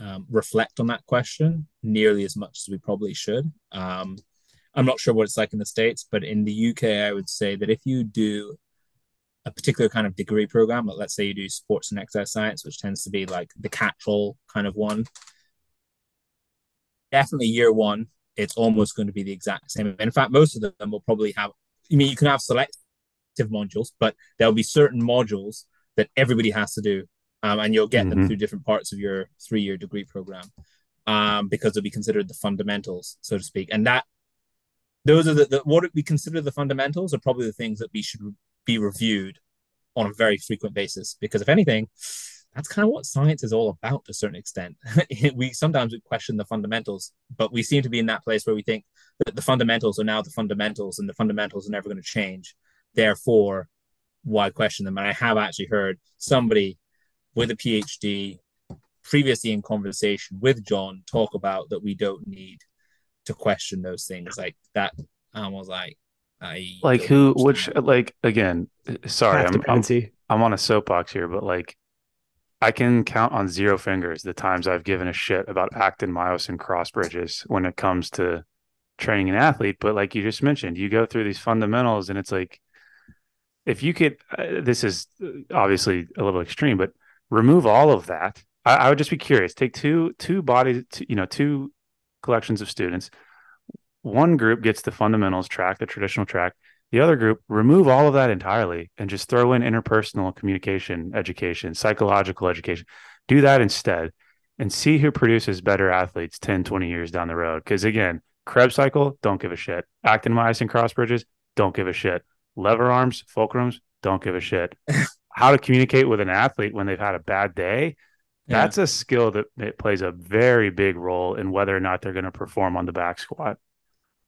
um, reflect on that question nearly as much as we probably should. Um, I'm not sure what it's like in the states, but in the UK, I would say that if you do a particular kind of degree program, like let's say you do sports and exercise science, which tends to be like the catch-all kind of one, definitely year one, it's almost going to be the exact same. In fact, most of them will probably have. I mean, you can have selective modules, but there'll be certain modules that everybody has to do, um, and you'll get mm-hmm. them through different parts of your three-year degree program, um, because they'll be considered the fundamentals, so to speak. And that those are the, the what we consider the fundamentals are probably the things that we should be reviewed on a very frequent basis. Because if anything, that's kind of what science is all about to a certain extent. we sometimes we question the fundamentals, but we seem to be in that place where we think that the fundamentals are now the fundamentals and the fundamentals are never going to change. Therefore, why question them? And I have actually heard somebody with a PhD previously in conversation with John talk about that we don't need to question those things like that. I was like, I like who, which, like, again, sorry, I'm, I'm, I'm on a soapbox here, but like, I can count on zero fingers the times I've given a shit about actin myosin cross bridges when it comes to training an athlete. But like you just mentioned, you go through these fundamentals and it's like, if you could, uh, this is uh, obviously a little extreme, but remove all of that. I, I would just be curious. Take two two bodies, two, you know, two collections of students. One group gets the fundamentals track, the traditional track. The other group, remove all of that entirely and just throw in interpersonal communication education, psychological education. Do that instead and see who produces better athletes 10, 20 years down the road. Because again, Krebs cycle, don't give a shit. Actin myosin cross bridges, don't give a shit. Lever arms, fulcrums, don't give a shit. How to communicate with an athlete when they've had a bad day, yeah. that's a skill that it plays a very big role in whether or not they're going to perform on the back squat.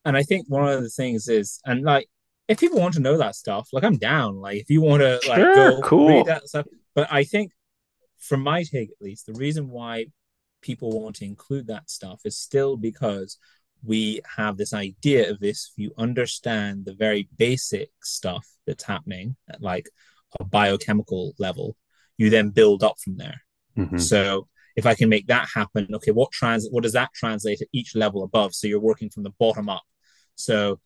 And I think one of the things is, and like if people want to know that stuff, like I'm down. Like if you want to like sure, go cool. read that stuff. But I think from my take at least, the reason why people want to include that stuff is still because we have this idea of this. If you understand the very basic stuff that's happening like a biochemical level, you then build up from there. Mm-hmm. So if I can make that happen, okay, what trans what does that translate at each level above? So you're working from the bottom up. So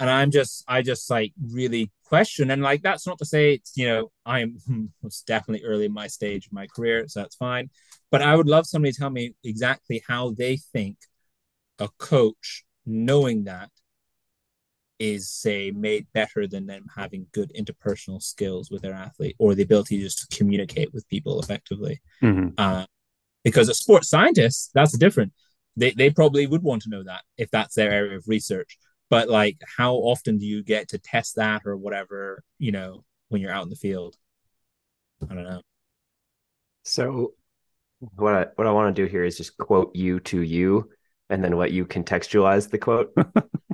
and i'm just i just like really question and like that's not to say it's you know i'm was definitely early in my stage of my career so that's fine but i would love somebody to tell me exactly how they think a coach knowing that is say made better than them having good interpersonal skills with their athlete or the ability just to communicate with people effectively. Mm-hmm. uh, because a sports scientist that's different. They, they probably would want to know that if that's their area of research. But like how often do you get to test that or whatever you know when you're out in the field? I don't know. So what i what i want to do here is just quote you to you and then what you contextualize the quote.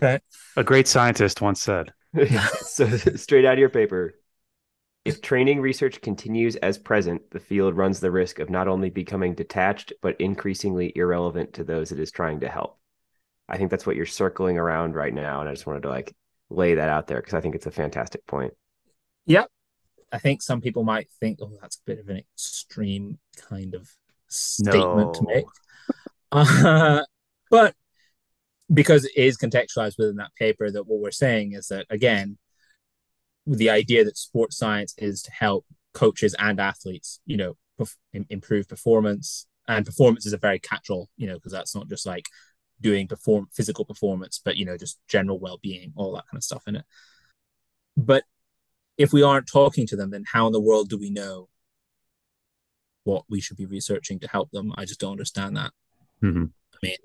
okay. A great scientist once said. so straight out of your paper. If training research continues as present, the field runs the risk of not only becoming detached, but increasingly irrelevant to those it is trying to help. I think that's what you're circling around right now. And I just wanted to like lay that out there because I think it's a fantastic point. Yep. I think some people might think, oh, that's a bit of an extreme kind of statement no. to make. Uh, but because it is contextualized within that paper, that what we're saying is that, again, the idea that sports science is to help coaches and athletes, you know, perf- improve performance. And performance is a very catch-all, you know, because that's not just like doing perform physical performance, but you know, just general well-being, all that kind of stuff in it. But if we aren't talking to them, then how in the world do we know what we should be researching to help them? I just don't understand that. Mm-hmm. I mean,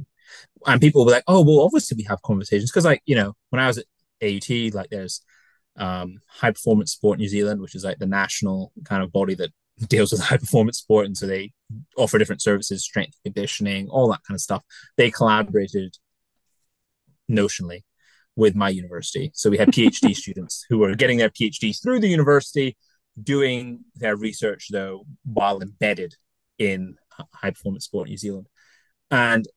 and people were like, "Oh, well, obviously we have conversations," because like you know, when I was at AUT, like there's um, High Performance Sport New Zealand, which is like the national kind of body that deals with high performance sport, and so they offer different services, strength conditioning, all that kind of stuff. They collaborated notionally with my university. So we had PhD students who were getting their PhDs through the university, doing their research though while embedded in high performance sport New Zealand. And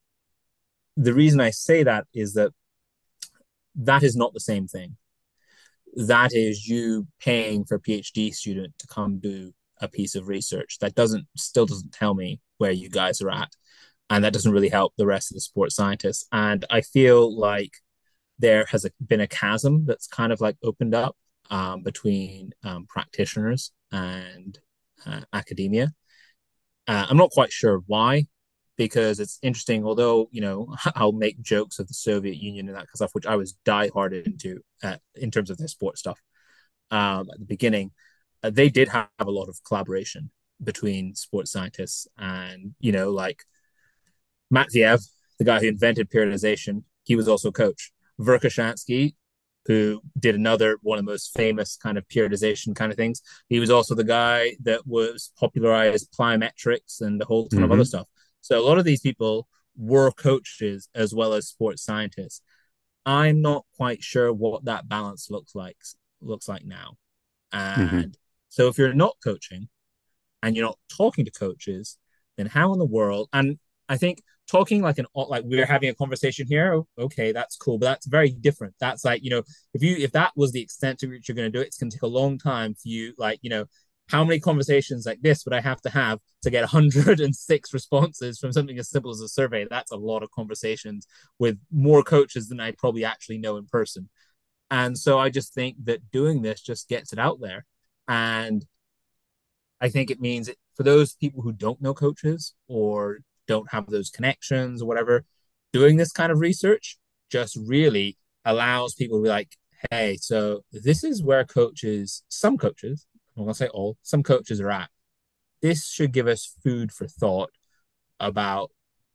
the reason I say that is that that is not the same thing. That is you paying for a PhD student to come do a piece of research. That doesn't still doesn't tell me where you guys are at. And that doesn't really help the rest of the sports scientists. And I feel like there has been a chasm that's kind of like opened up um, between um, practitioners and uh, academia. Uh, I'm not quite sure why, because it's interesting. Although you know, I'll make jokes of the Soviet Union and that kind of stuff, which I was diehard into uh, in terms of their sports stuff um, at the beginning. Uh, they did have a lot of collaboration between sports scientists, and you know, like Matveev, the guy who invented periodization, he was also a coach. Verkhoshansky, who did another one of the most famous kind of periodization kind of things. He was also the guy that was popularized plyometrics and a whole ton mm-hmm. of other mm-hmm. stuff. So a lot of these people were coaches as well as sports scientists. I'm not quite sure what that balance looks like looks like now. Mm-hmm. And mm-hmm. so if you're not coaching and you're not talking to coaches, then how in the world and I think talking like an like we're having a conversation here okay that's cool but that's very different that's like you know if you if that was the extent to which you're going to do it it's going to take a long time for you like you know how many conversations like this would i have to have to get 106 responses from something as simple as a survey? That's a lot of conversations with more coaches than i probably actually know in person. And so i just think that doing this just gets it out there. And i think it means it, for those people who don't know coaches or don't have those connections or whatever, doing this kind of research just really allows people to be like, hey, so this is where coaches, some coaches, I'm gonna say all, some coaches are at. This should give us food for thought about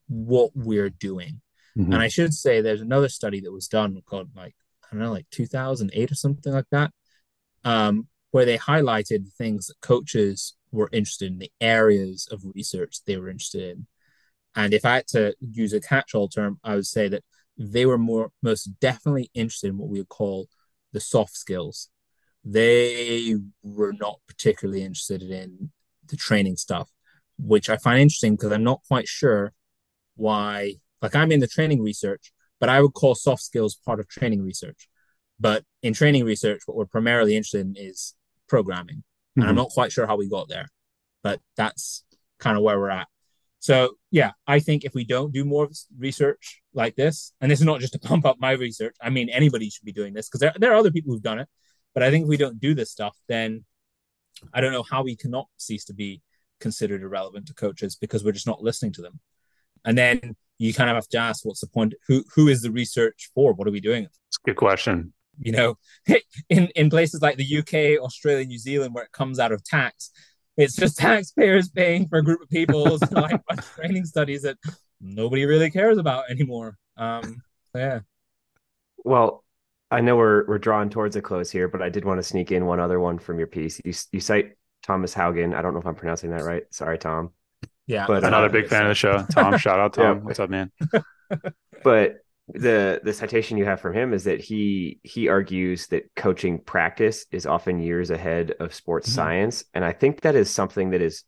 what we're doing. Mm-hmm. And I should say there's another study that was done called like, I don't know, like 2008 or something like that, um, where they highlighted things that coaches were interested in, the areas of research they were interested in. And if I had to use a catch-all term, I would say that they were more most definitely interested in what we would call the soft skills. They were not particularly interested in the training stuff, which I find interesting because I'm not quite sure why. Like I'm in the training research, but I would call soft skills part of training research. But in training research, what we're primarily interested in is programming. Mm-hmm. And I'm mm-hmm. not quite sure how we got there, but that's kind of where we're at. So yeah, I think if we don't do more research like this, and this is not just to pump up my research, I mean anybody should be doing this because there, there are other people who've done it. But I think if we don't do this stuff, then I don't know how we cannot cease to be considered irrelevant to coaches because we're just not listening to them. And then you kind of have to ask, what's the point? Who who is the research for? What are we doing? It's a good question. You know, in in places like the UK, Australia, New Zealand, where it comes out of tax, it's just taxpayers paying for a group of people like training studies that nobody really cares about anymore. Um, yeah. Well, I know we're we're drawing towards a close here, but I did want to sneak in one other one from your piece. You you cite Thomas Haugen. I don't know if I'm pronouncing that right. Sorry, Tom. Yeah, but another uh, big fan of the show. Tom, shout out Tom. Yeah. What's up, man? but the the citation you have from him is that he he argues that coaching practice is often years ahead of sports mm-hmm. science, and I think that is something that is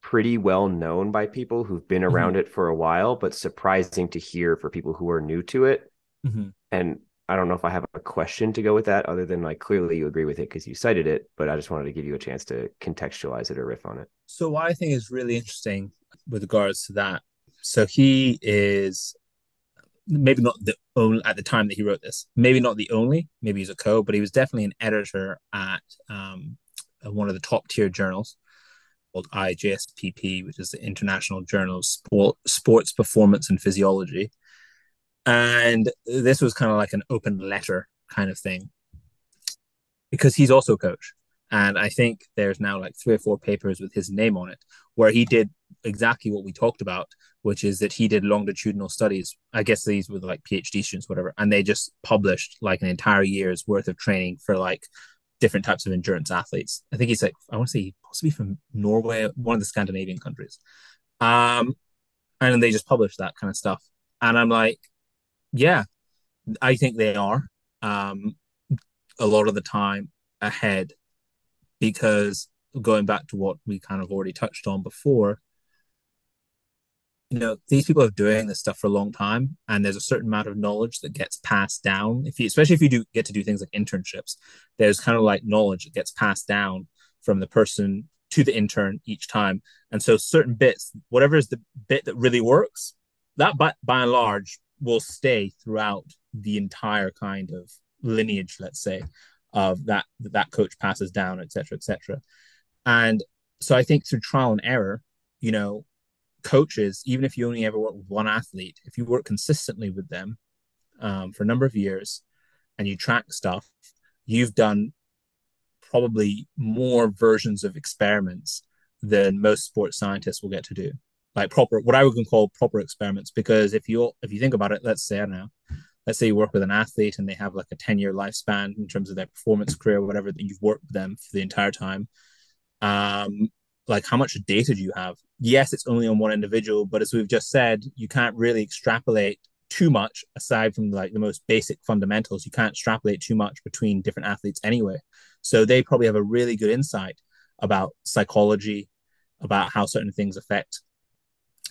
pretty well known by people who've been mm-hmm. around mm-hmm. it for a while, but surprising to hear for people who are new to it. Mm-hmm. And I don't know if I have a question to go with that other than like clearly you agree with it because you cited it, but I just wanted to give you a chance to contextualize it or riff on it. So what I think is really interesting with regards to that. So he is maybe not the only at the time that he wrote this, maybe not the only, maybe he's a co, but he was definitely an editor at um, one of the top tier journals called IJSPP, which is the International Journal of Sport, Sports Performance and Physiology. And this was kind of like an open letter kind of thing because he's also a coach. And I think there's now like three or four papers with his name on it where he did exactly what we talked about, which is that he did longitudinal studies. I guess these were like PhD students, whatever, and they just published like an entire year's worth of training for like different types of endurance athletes. I think he's like, I want to say possibly from Norway, one of the Scandinavian countries. Um, and they just published that kind of stuff. And I'm like, yeah, I think they are um, a lot of the time ahead because going back to what we kind of already touched on before, you know these people are doing this stuff for a long time and there's a certain amount of knowledge that gets passed down. If you especially if you do get to do things like internships there's kind of like knowledge that gets passed down from the person to the intern each time. And so certain bits whatever is the bit that really works that by, by and large will stay throughout the entire kind of lineage let's say of that that coach passes down etc etc and so i think through trial and error you know coaches, even if you only ever work with one athlete, if you work consistently with them um, for a number of years and you track stuff, you've done probably more versions of experiments than most sports scientists will get to do. Like proper, what I would call proper experiments. Because if you if you think about it, let's say I don't know, let's say you work with an athlete and they have like a ten year lifespan in terms of their performance career, whatever that you've worked with them for the entire time. Um, like how much data do you have yes it's only on one individual but as we've just said you can't really extrapolate too much aside from like the most basic fundamentals you can't extrapolate too much between different athletes anyway so they probably have a really good insight about psychology about how certain things affect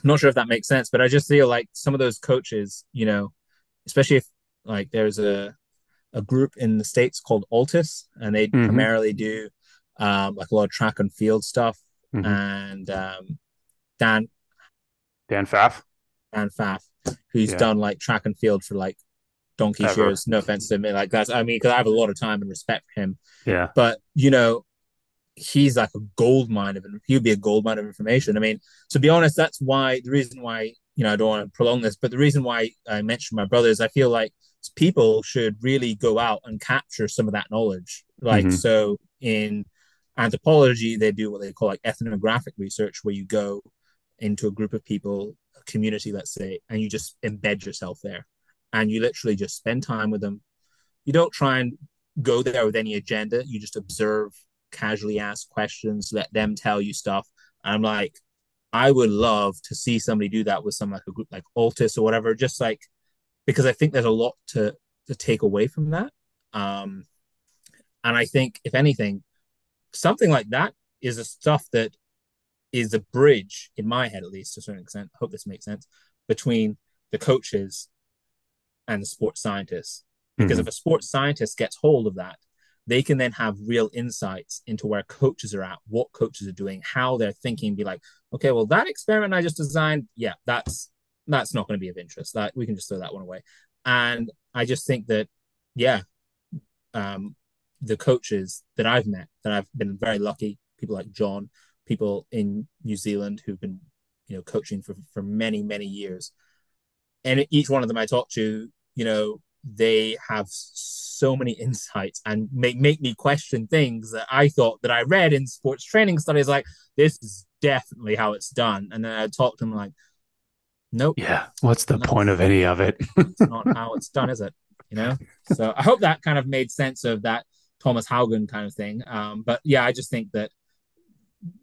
i'm not sure if that makes sense but i just feel like some of those coaches you know especially if like there's a a group in the states called altis and they mm-hmm. primarily do um, like a lot of track and field stuff mm-hmm. and um, Dan Dan Pfaff, Dan Pfaff, who's yeah. done like track and field for like donkey Ever. shows. No offense to me, like that's I mean, because I have a lot of time and respect for him. Yeah. But you know, he's like a gold mine of he'd be a gold mine of information. I mean, to be honest, that's why the reason why you know I don't want to prolong this, but the reason why I mentioned my brother is I feel like people should really go out and capture some of that knowledge. Like mm-hmm. so in anthropology, they do what they call like ethnographic research, where you go into a group of people, a community, let's say, and you just embed yourself there. And you literally just spend time with them. You don't try and go there with any agenda. You just observe, casually ask questions, let them tell you stuff. I'm like, I would love to see somebody do that with some like a group like Altis or whatever, just like because I think there's a lot to to take away from that. Um, and I think if anything, something like that is a stuff that is a bridge in my head at least to a certain extent i hope this makes sense between the coaches and the sports scientists because mm-hmm. if a sports scientist gets hold of that they can then have real insights into where coaches are at what coaches are doing how they're thinking be like okay well that experiment i just designed yeah that's that's not going to be of interest that we can just throw that one away and i just think that yeah um the coaches that I've met that I've been very lucky, people like John, people in New Zealand who've been, you know, coaching for, for many, many years. And each one of them I talk to, you know, they have so many insights and make, make me question things that I thought that I read in sports training studies, like this is definitely how it's done. And then I talk to them like, nope. Yeah. What's the point of any of it? it's not how it's done, is it? You know? So I hope that kind of made sense of that Thomas Haugen kind of thing. Um, but yeah, I just think that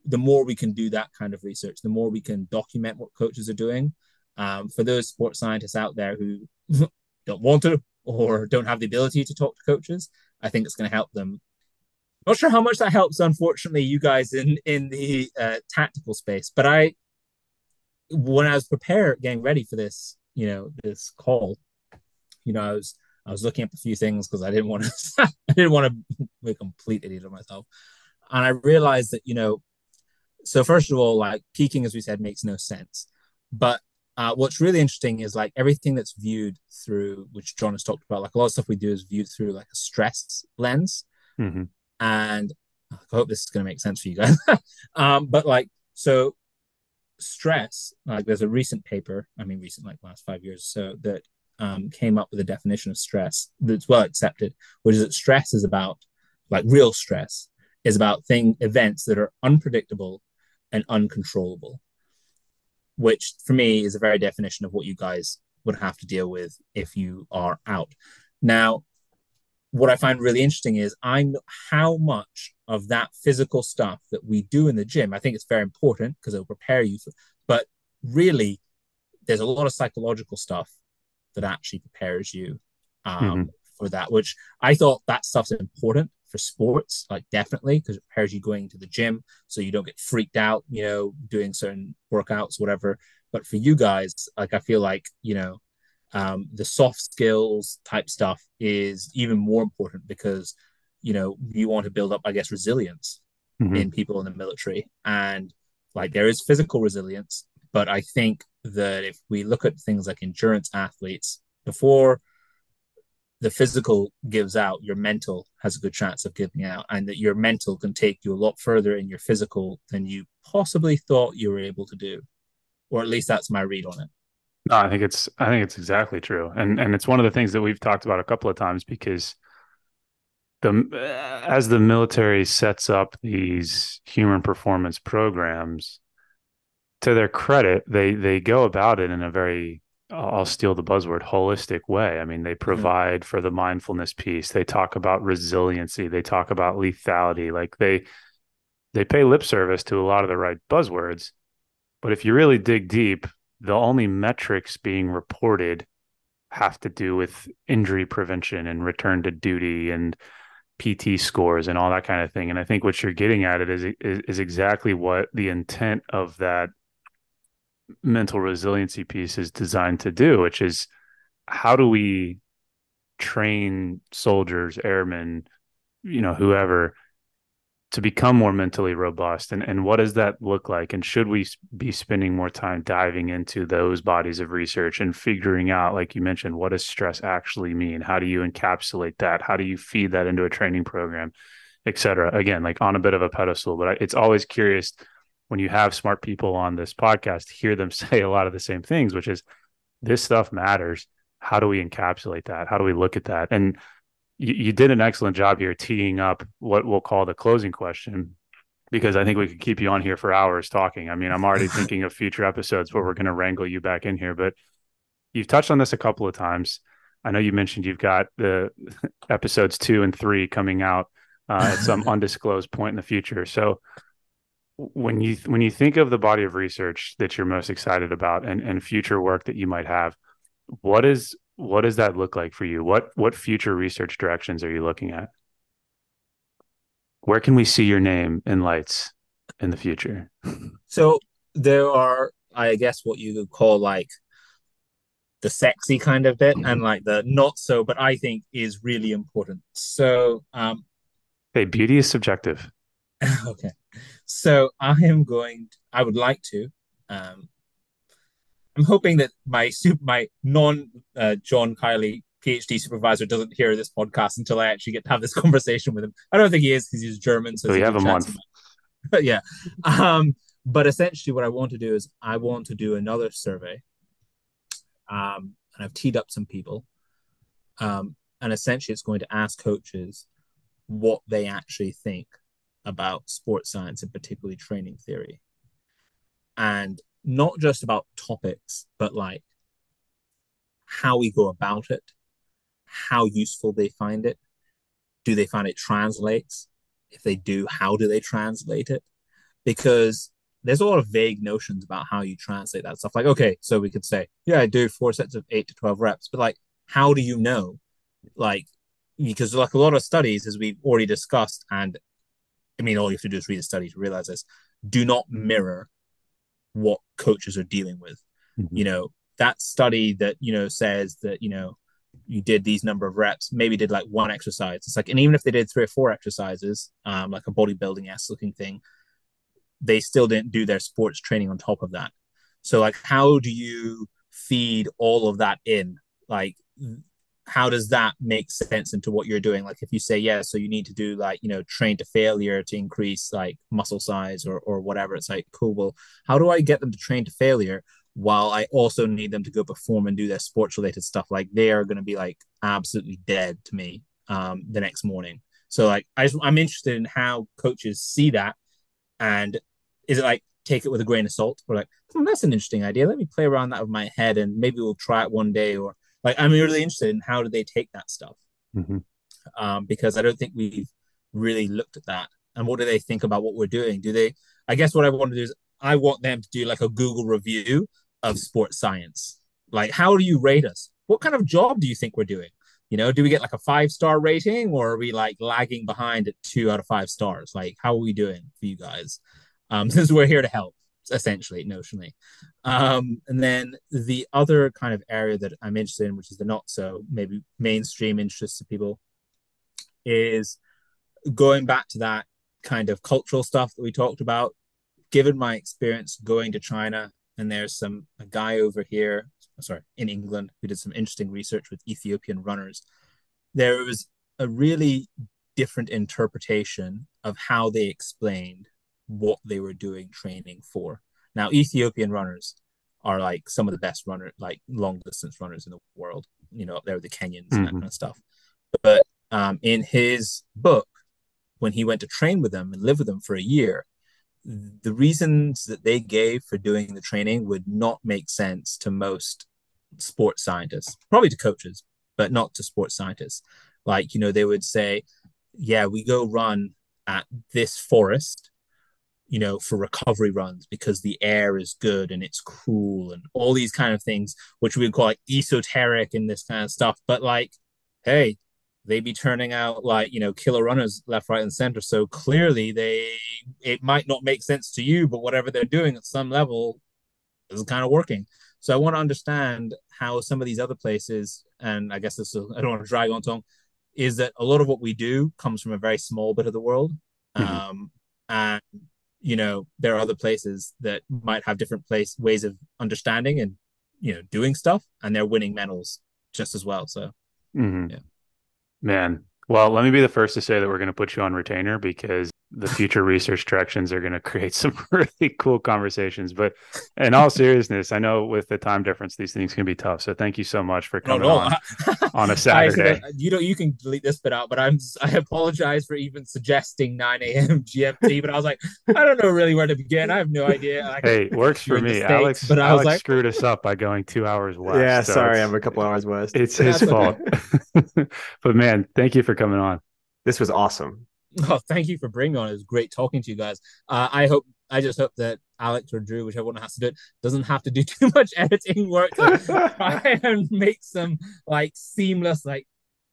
the more we can do that kind of research, the more we can document what coaches are doing. Um, for those sports scientists out there who don't want to or don't have the ability to talk to coaches, I think it's going to help them. Not sure how much that helps, unfortunately, you guys in in the uh, tactical space. But I, when I was prepared, getting ready for this, you know, this call, you know, I was I was looking up a few things because I didn't want to I didn't want to be a complete idiot of myself, and I realized that you know, so first of all, like peaking, as we said, makes no sense, but uh, what's really interesting is like everything that's viewed through, which John has talked about, like a lot of stuff we do is viewed through like a stress lens. Mm-hmm. And I hope this is going to make sense for you guys. um, but like, so stress, like there's a recent paper, I mean, recent, like last five years, so that um, came up with a definition of stress that's well accepted, which is that stress is about like real stress is about thing events that are unpredictable and uncontrollable which for me is a very definition of what you guys would have to deal with if you are out. Now, what I find really interesting is I know how much of that physical stuff that we do in the gym. I think it's very important because it'll prepare you for, but really, there's a lot of psychological stuff that actually prepares you um, mm-hmm. for that, which I thought that stuff's important for sports, like definitely, because it prepares you going to the gym so you don't get freaked out, you know, doing certain workouts, whatever. But for you guys, like I feel like, you know, um, the soft skills type stuff is even more important because, you know, you want to build up, I guess, resilience mm-hmm. in people in the military. And like there is physical resilience, but I think that if we look at things like endurance athletes, before the physical gives out, your mental has a good chance of giving out, and that your mental can take you a lot further in your physical than you possibly thought you were able to do, or at least that's my read on it. No, I think it's I think it's exactly true, and and it's one of the things that we've talked about a couple of times because the uh, as the military sets up these human performance programs, to their credit, they they go about it in a very I'll steal the buzzword holistic way. I mean, they provide mm-hmm. for the mindfulness piece. They talk about resiliency. They talk about lethality. Like they they pay lip service to a lot of the right buzzwords. But if you really dig deep, the only metrics being reported have to do with injury prevention and return to duty and PT scores and all that kind of thing. And I think what you're getting at it is is, is exactly what the intent of that mental resiliency piece is designed to do, which is how do we train soldiers, airmen, you know, whoever to become more mentally robust? And and what does that look like? And should we be spending more time diving into those bodies of research and figuring out like you mentioned what does stress actually mean? How do you encapsulate that? How do you feed that into a training program et cetera? Again like on a bit of a pedestal but it's always curious when you have smart people on this podcast, hear them say a lot of the same things, which is this stuff matters. How do we encapsulate that? How do we look at that? And you, you did an excellent job here teeing up what we'll call the closing question, because I think we could keep you on here for hours talking. I mean, I'm already thinking of future episodes where we're going to wrangle you back in here, but you've touched on this a couple of times. I know you mentioned you've got the episodes two and three coming out uh, at some undisclosed point in the future. So, when you when you think of the body of research that you're most excited about and and future work that you might have what is what does that look like for you? What what future research directions are you looking at? Where can we see your name in lights in the future? So there are i guess what you could call like the sexy kind of bit and like the not so but i think is really important. So um hey beauty is subjective. Okay so I am going. To, I would like to. Um, I'm hoping that my my non uh, John Kiely PhD supervisor doesn't hear this podcast until I actually get to have this conversation with him. I don't think he is because he's German. So, so you have a month. But yeah. Um, but essentially, what I want to do is I want to do another survey. Um, and I've teed up some people. Um, and essentially, it's going to ask coaches what they actually think about sports science and particularly training theory. And not just about topics, but like how we go about it, how useful they find it. Do they find it translates? If they do, how do they translate it? because there's a lot of vague notions about how you translate that stuff. Like, okay, so we could say, yeah, I do four sets of eight to 12 reps, but like, how do you know? Like, because like a lot of studies, as we've already discussed, and I mean, all you have to do is read the study to realize this, do not mirror what coaches are dealing with. Mm-hmm. You know, that study that, you know, says that, you know, you did these number of reps, maybe did like one exercise. It's like, and even if they did three or four exercises, um, like a bodybuilding ass looking thing, they still didn't do their sports training on top of that. So, like, how do you feed all of that in? Like, how does that make sense into what you're doing? Like, if you say, yeah, so you need to do like, you know, train to failure to increase like muscle size or, or whatever, it's like, cool. Well, how do I get them to train to failure while I also need them to go perform and do their sports related stuff? Like, they are going to be like absolutely dead to me um, the next morning. So, like, I just, I'm interested in how coaches see that and is it like take it with a grain of salt or like hmm, that's an interesting idea let me play around that with my head and maybe we'll try it one day or like i'm really interested in how do they take that stuff. Mm-hmm. um, because i don't think we've really looked at that. And what do they think about what we're doing? Do they i guess what i want to do is i want them to do like a google review of sports science. Like how do you rate us? What kind of job do you think we're doing? You know do we get like a five star rating or are we like lagging behind at two out of five stars? Like how are we doing for you guys? Um, since we're here to help, essentially, notionally. Um, and then the other kind of area that I'm interested in, which is the not so maybe mainstream interest to people, is going back to that kind of cultural stuff that we talked about. Given my experience going to China, and there's some a guy over here, sorry, in England, who did some interesting research with Ethiopian runners. There was a really different interpretation of how they explained what they were doing training for. Now, Ethiopian runners are like some of the best runner, like long distance runners in the world. You know, they're the Kenyans mm-hmm. and that mm-hmm. kind of stuff. But um, in his book, when he went to train with them and live with them for a year, the reasons that they gave for doing the training would not make sense to most sports scientists, probably to coaches, but not to sports scientists. Like, you know, they would say, yeah, we go run at this forest you know, for recovery runs because the air is good and it's cool and all these kind of things, which we would call like esoteric and this kind of stuff. But like, hey, they be turning out like, you know, killer runners left, right, and center. So clearly they it might not make sense to you, but whatever they're doing at some level is kind of working. So I want to understand how some of these other places, and I guess this is, I don't want to drag on tongue, is that a lot of what we do comes from a very small bit of the world. Mm-hmm. Um, and you know there are other places that might have different place ways of understanding and you know doing stuff and they're winning medals just as well so mm-hmm. yeah man well let me be the first to say that we're going to put you on retainer because the future research directions are going to create some really cool conversations. But in all seriousness, I know with the time difference, these things can be tough. So thank you so much for coming no, no. on on a Saturday. I, you know, you can delete this bit out, but I'm I apologize for even suggesting 9 a.m. GMT. But I was like, I don't know really where to begin. I have no idea. Like, hey, works for me. States, Alex, but I Alex was like, screwed us up by going two hours west. Yeah, so sorry, I'm a couple hours west. It's his fault. but man, thank you for coming on. This was awesome. Oh, thank you for bringing on. It was great talking to you guys. Uh, I hope, I just hope that Alex or Drew, whichever one has to do it, doesn't have to do too much editing work to try and make some like seamless, like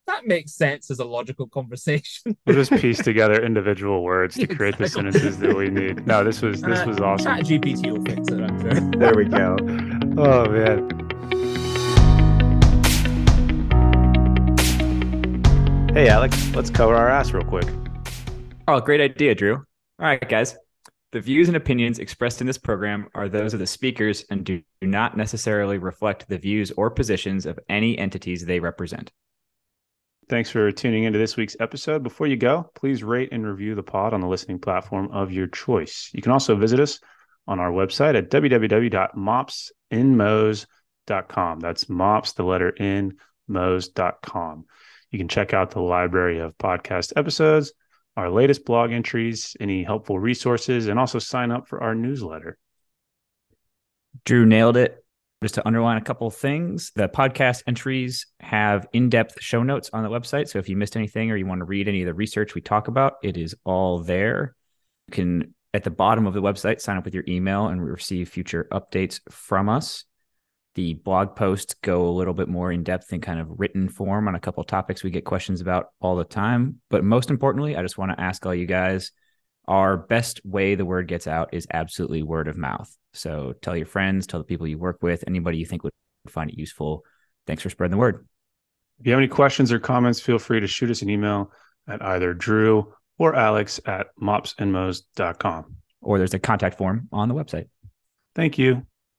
that makes sense as a logical conversation. we'll just piece together individual words to create the sentences that we need. No, this was this uh, was awesome. Chat GPT will fix it, I'm sure. there we go. Oh man. Hey Alex, let's cover our ass real quick. Oh, great idea, Drew. All right, guys. The views and opinions expressed in this program are those of the speakers and do not necessarily reflect the views or positions of any entities they represent. Thanks for tuning into this week's episode. Before you go, please rate and review the pod on the listening platform of your choice. You can also visit us on our website at www.mopsinmos.com. That's mops, the letter in, mos.com. You can check out the library of podcast episodes our latest blog entries, any helpful resources, and also sign up for our newsletter. Drew nailed it. Just to underline a couple things, the podcast entries have in depth show notes on the website. So if you missed anything or you want to read any of the research we talk about, it is all there. You can at the bottom of the website, sign up with your email and receive future updates from us. The blog posts go a little bit more in depth in kind of written form on a couple topics we get questions about all the time. But most importantly, I just want to ask all you guys our best way the word gets out is absolutely word of mouth. So tell your friends, tell the people you work with, anybody you think would find it useful. Thanks for spreading the word. If you have any questions or comments, feel free to shoot us an email at either Drew or Alex at mopsandmos.com. Or there's a contact form on the website. Thank you.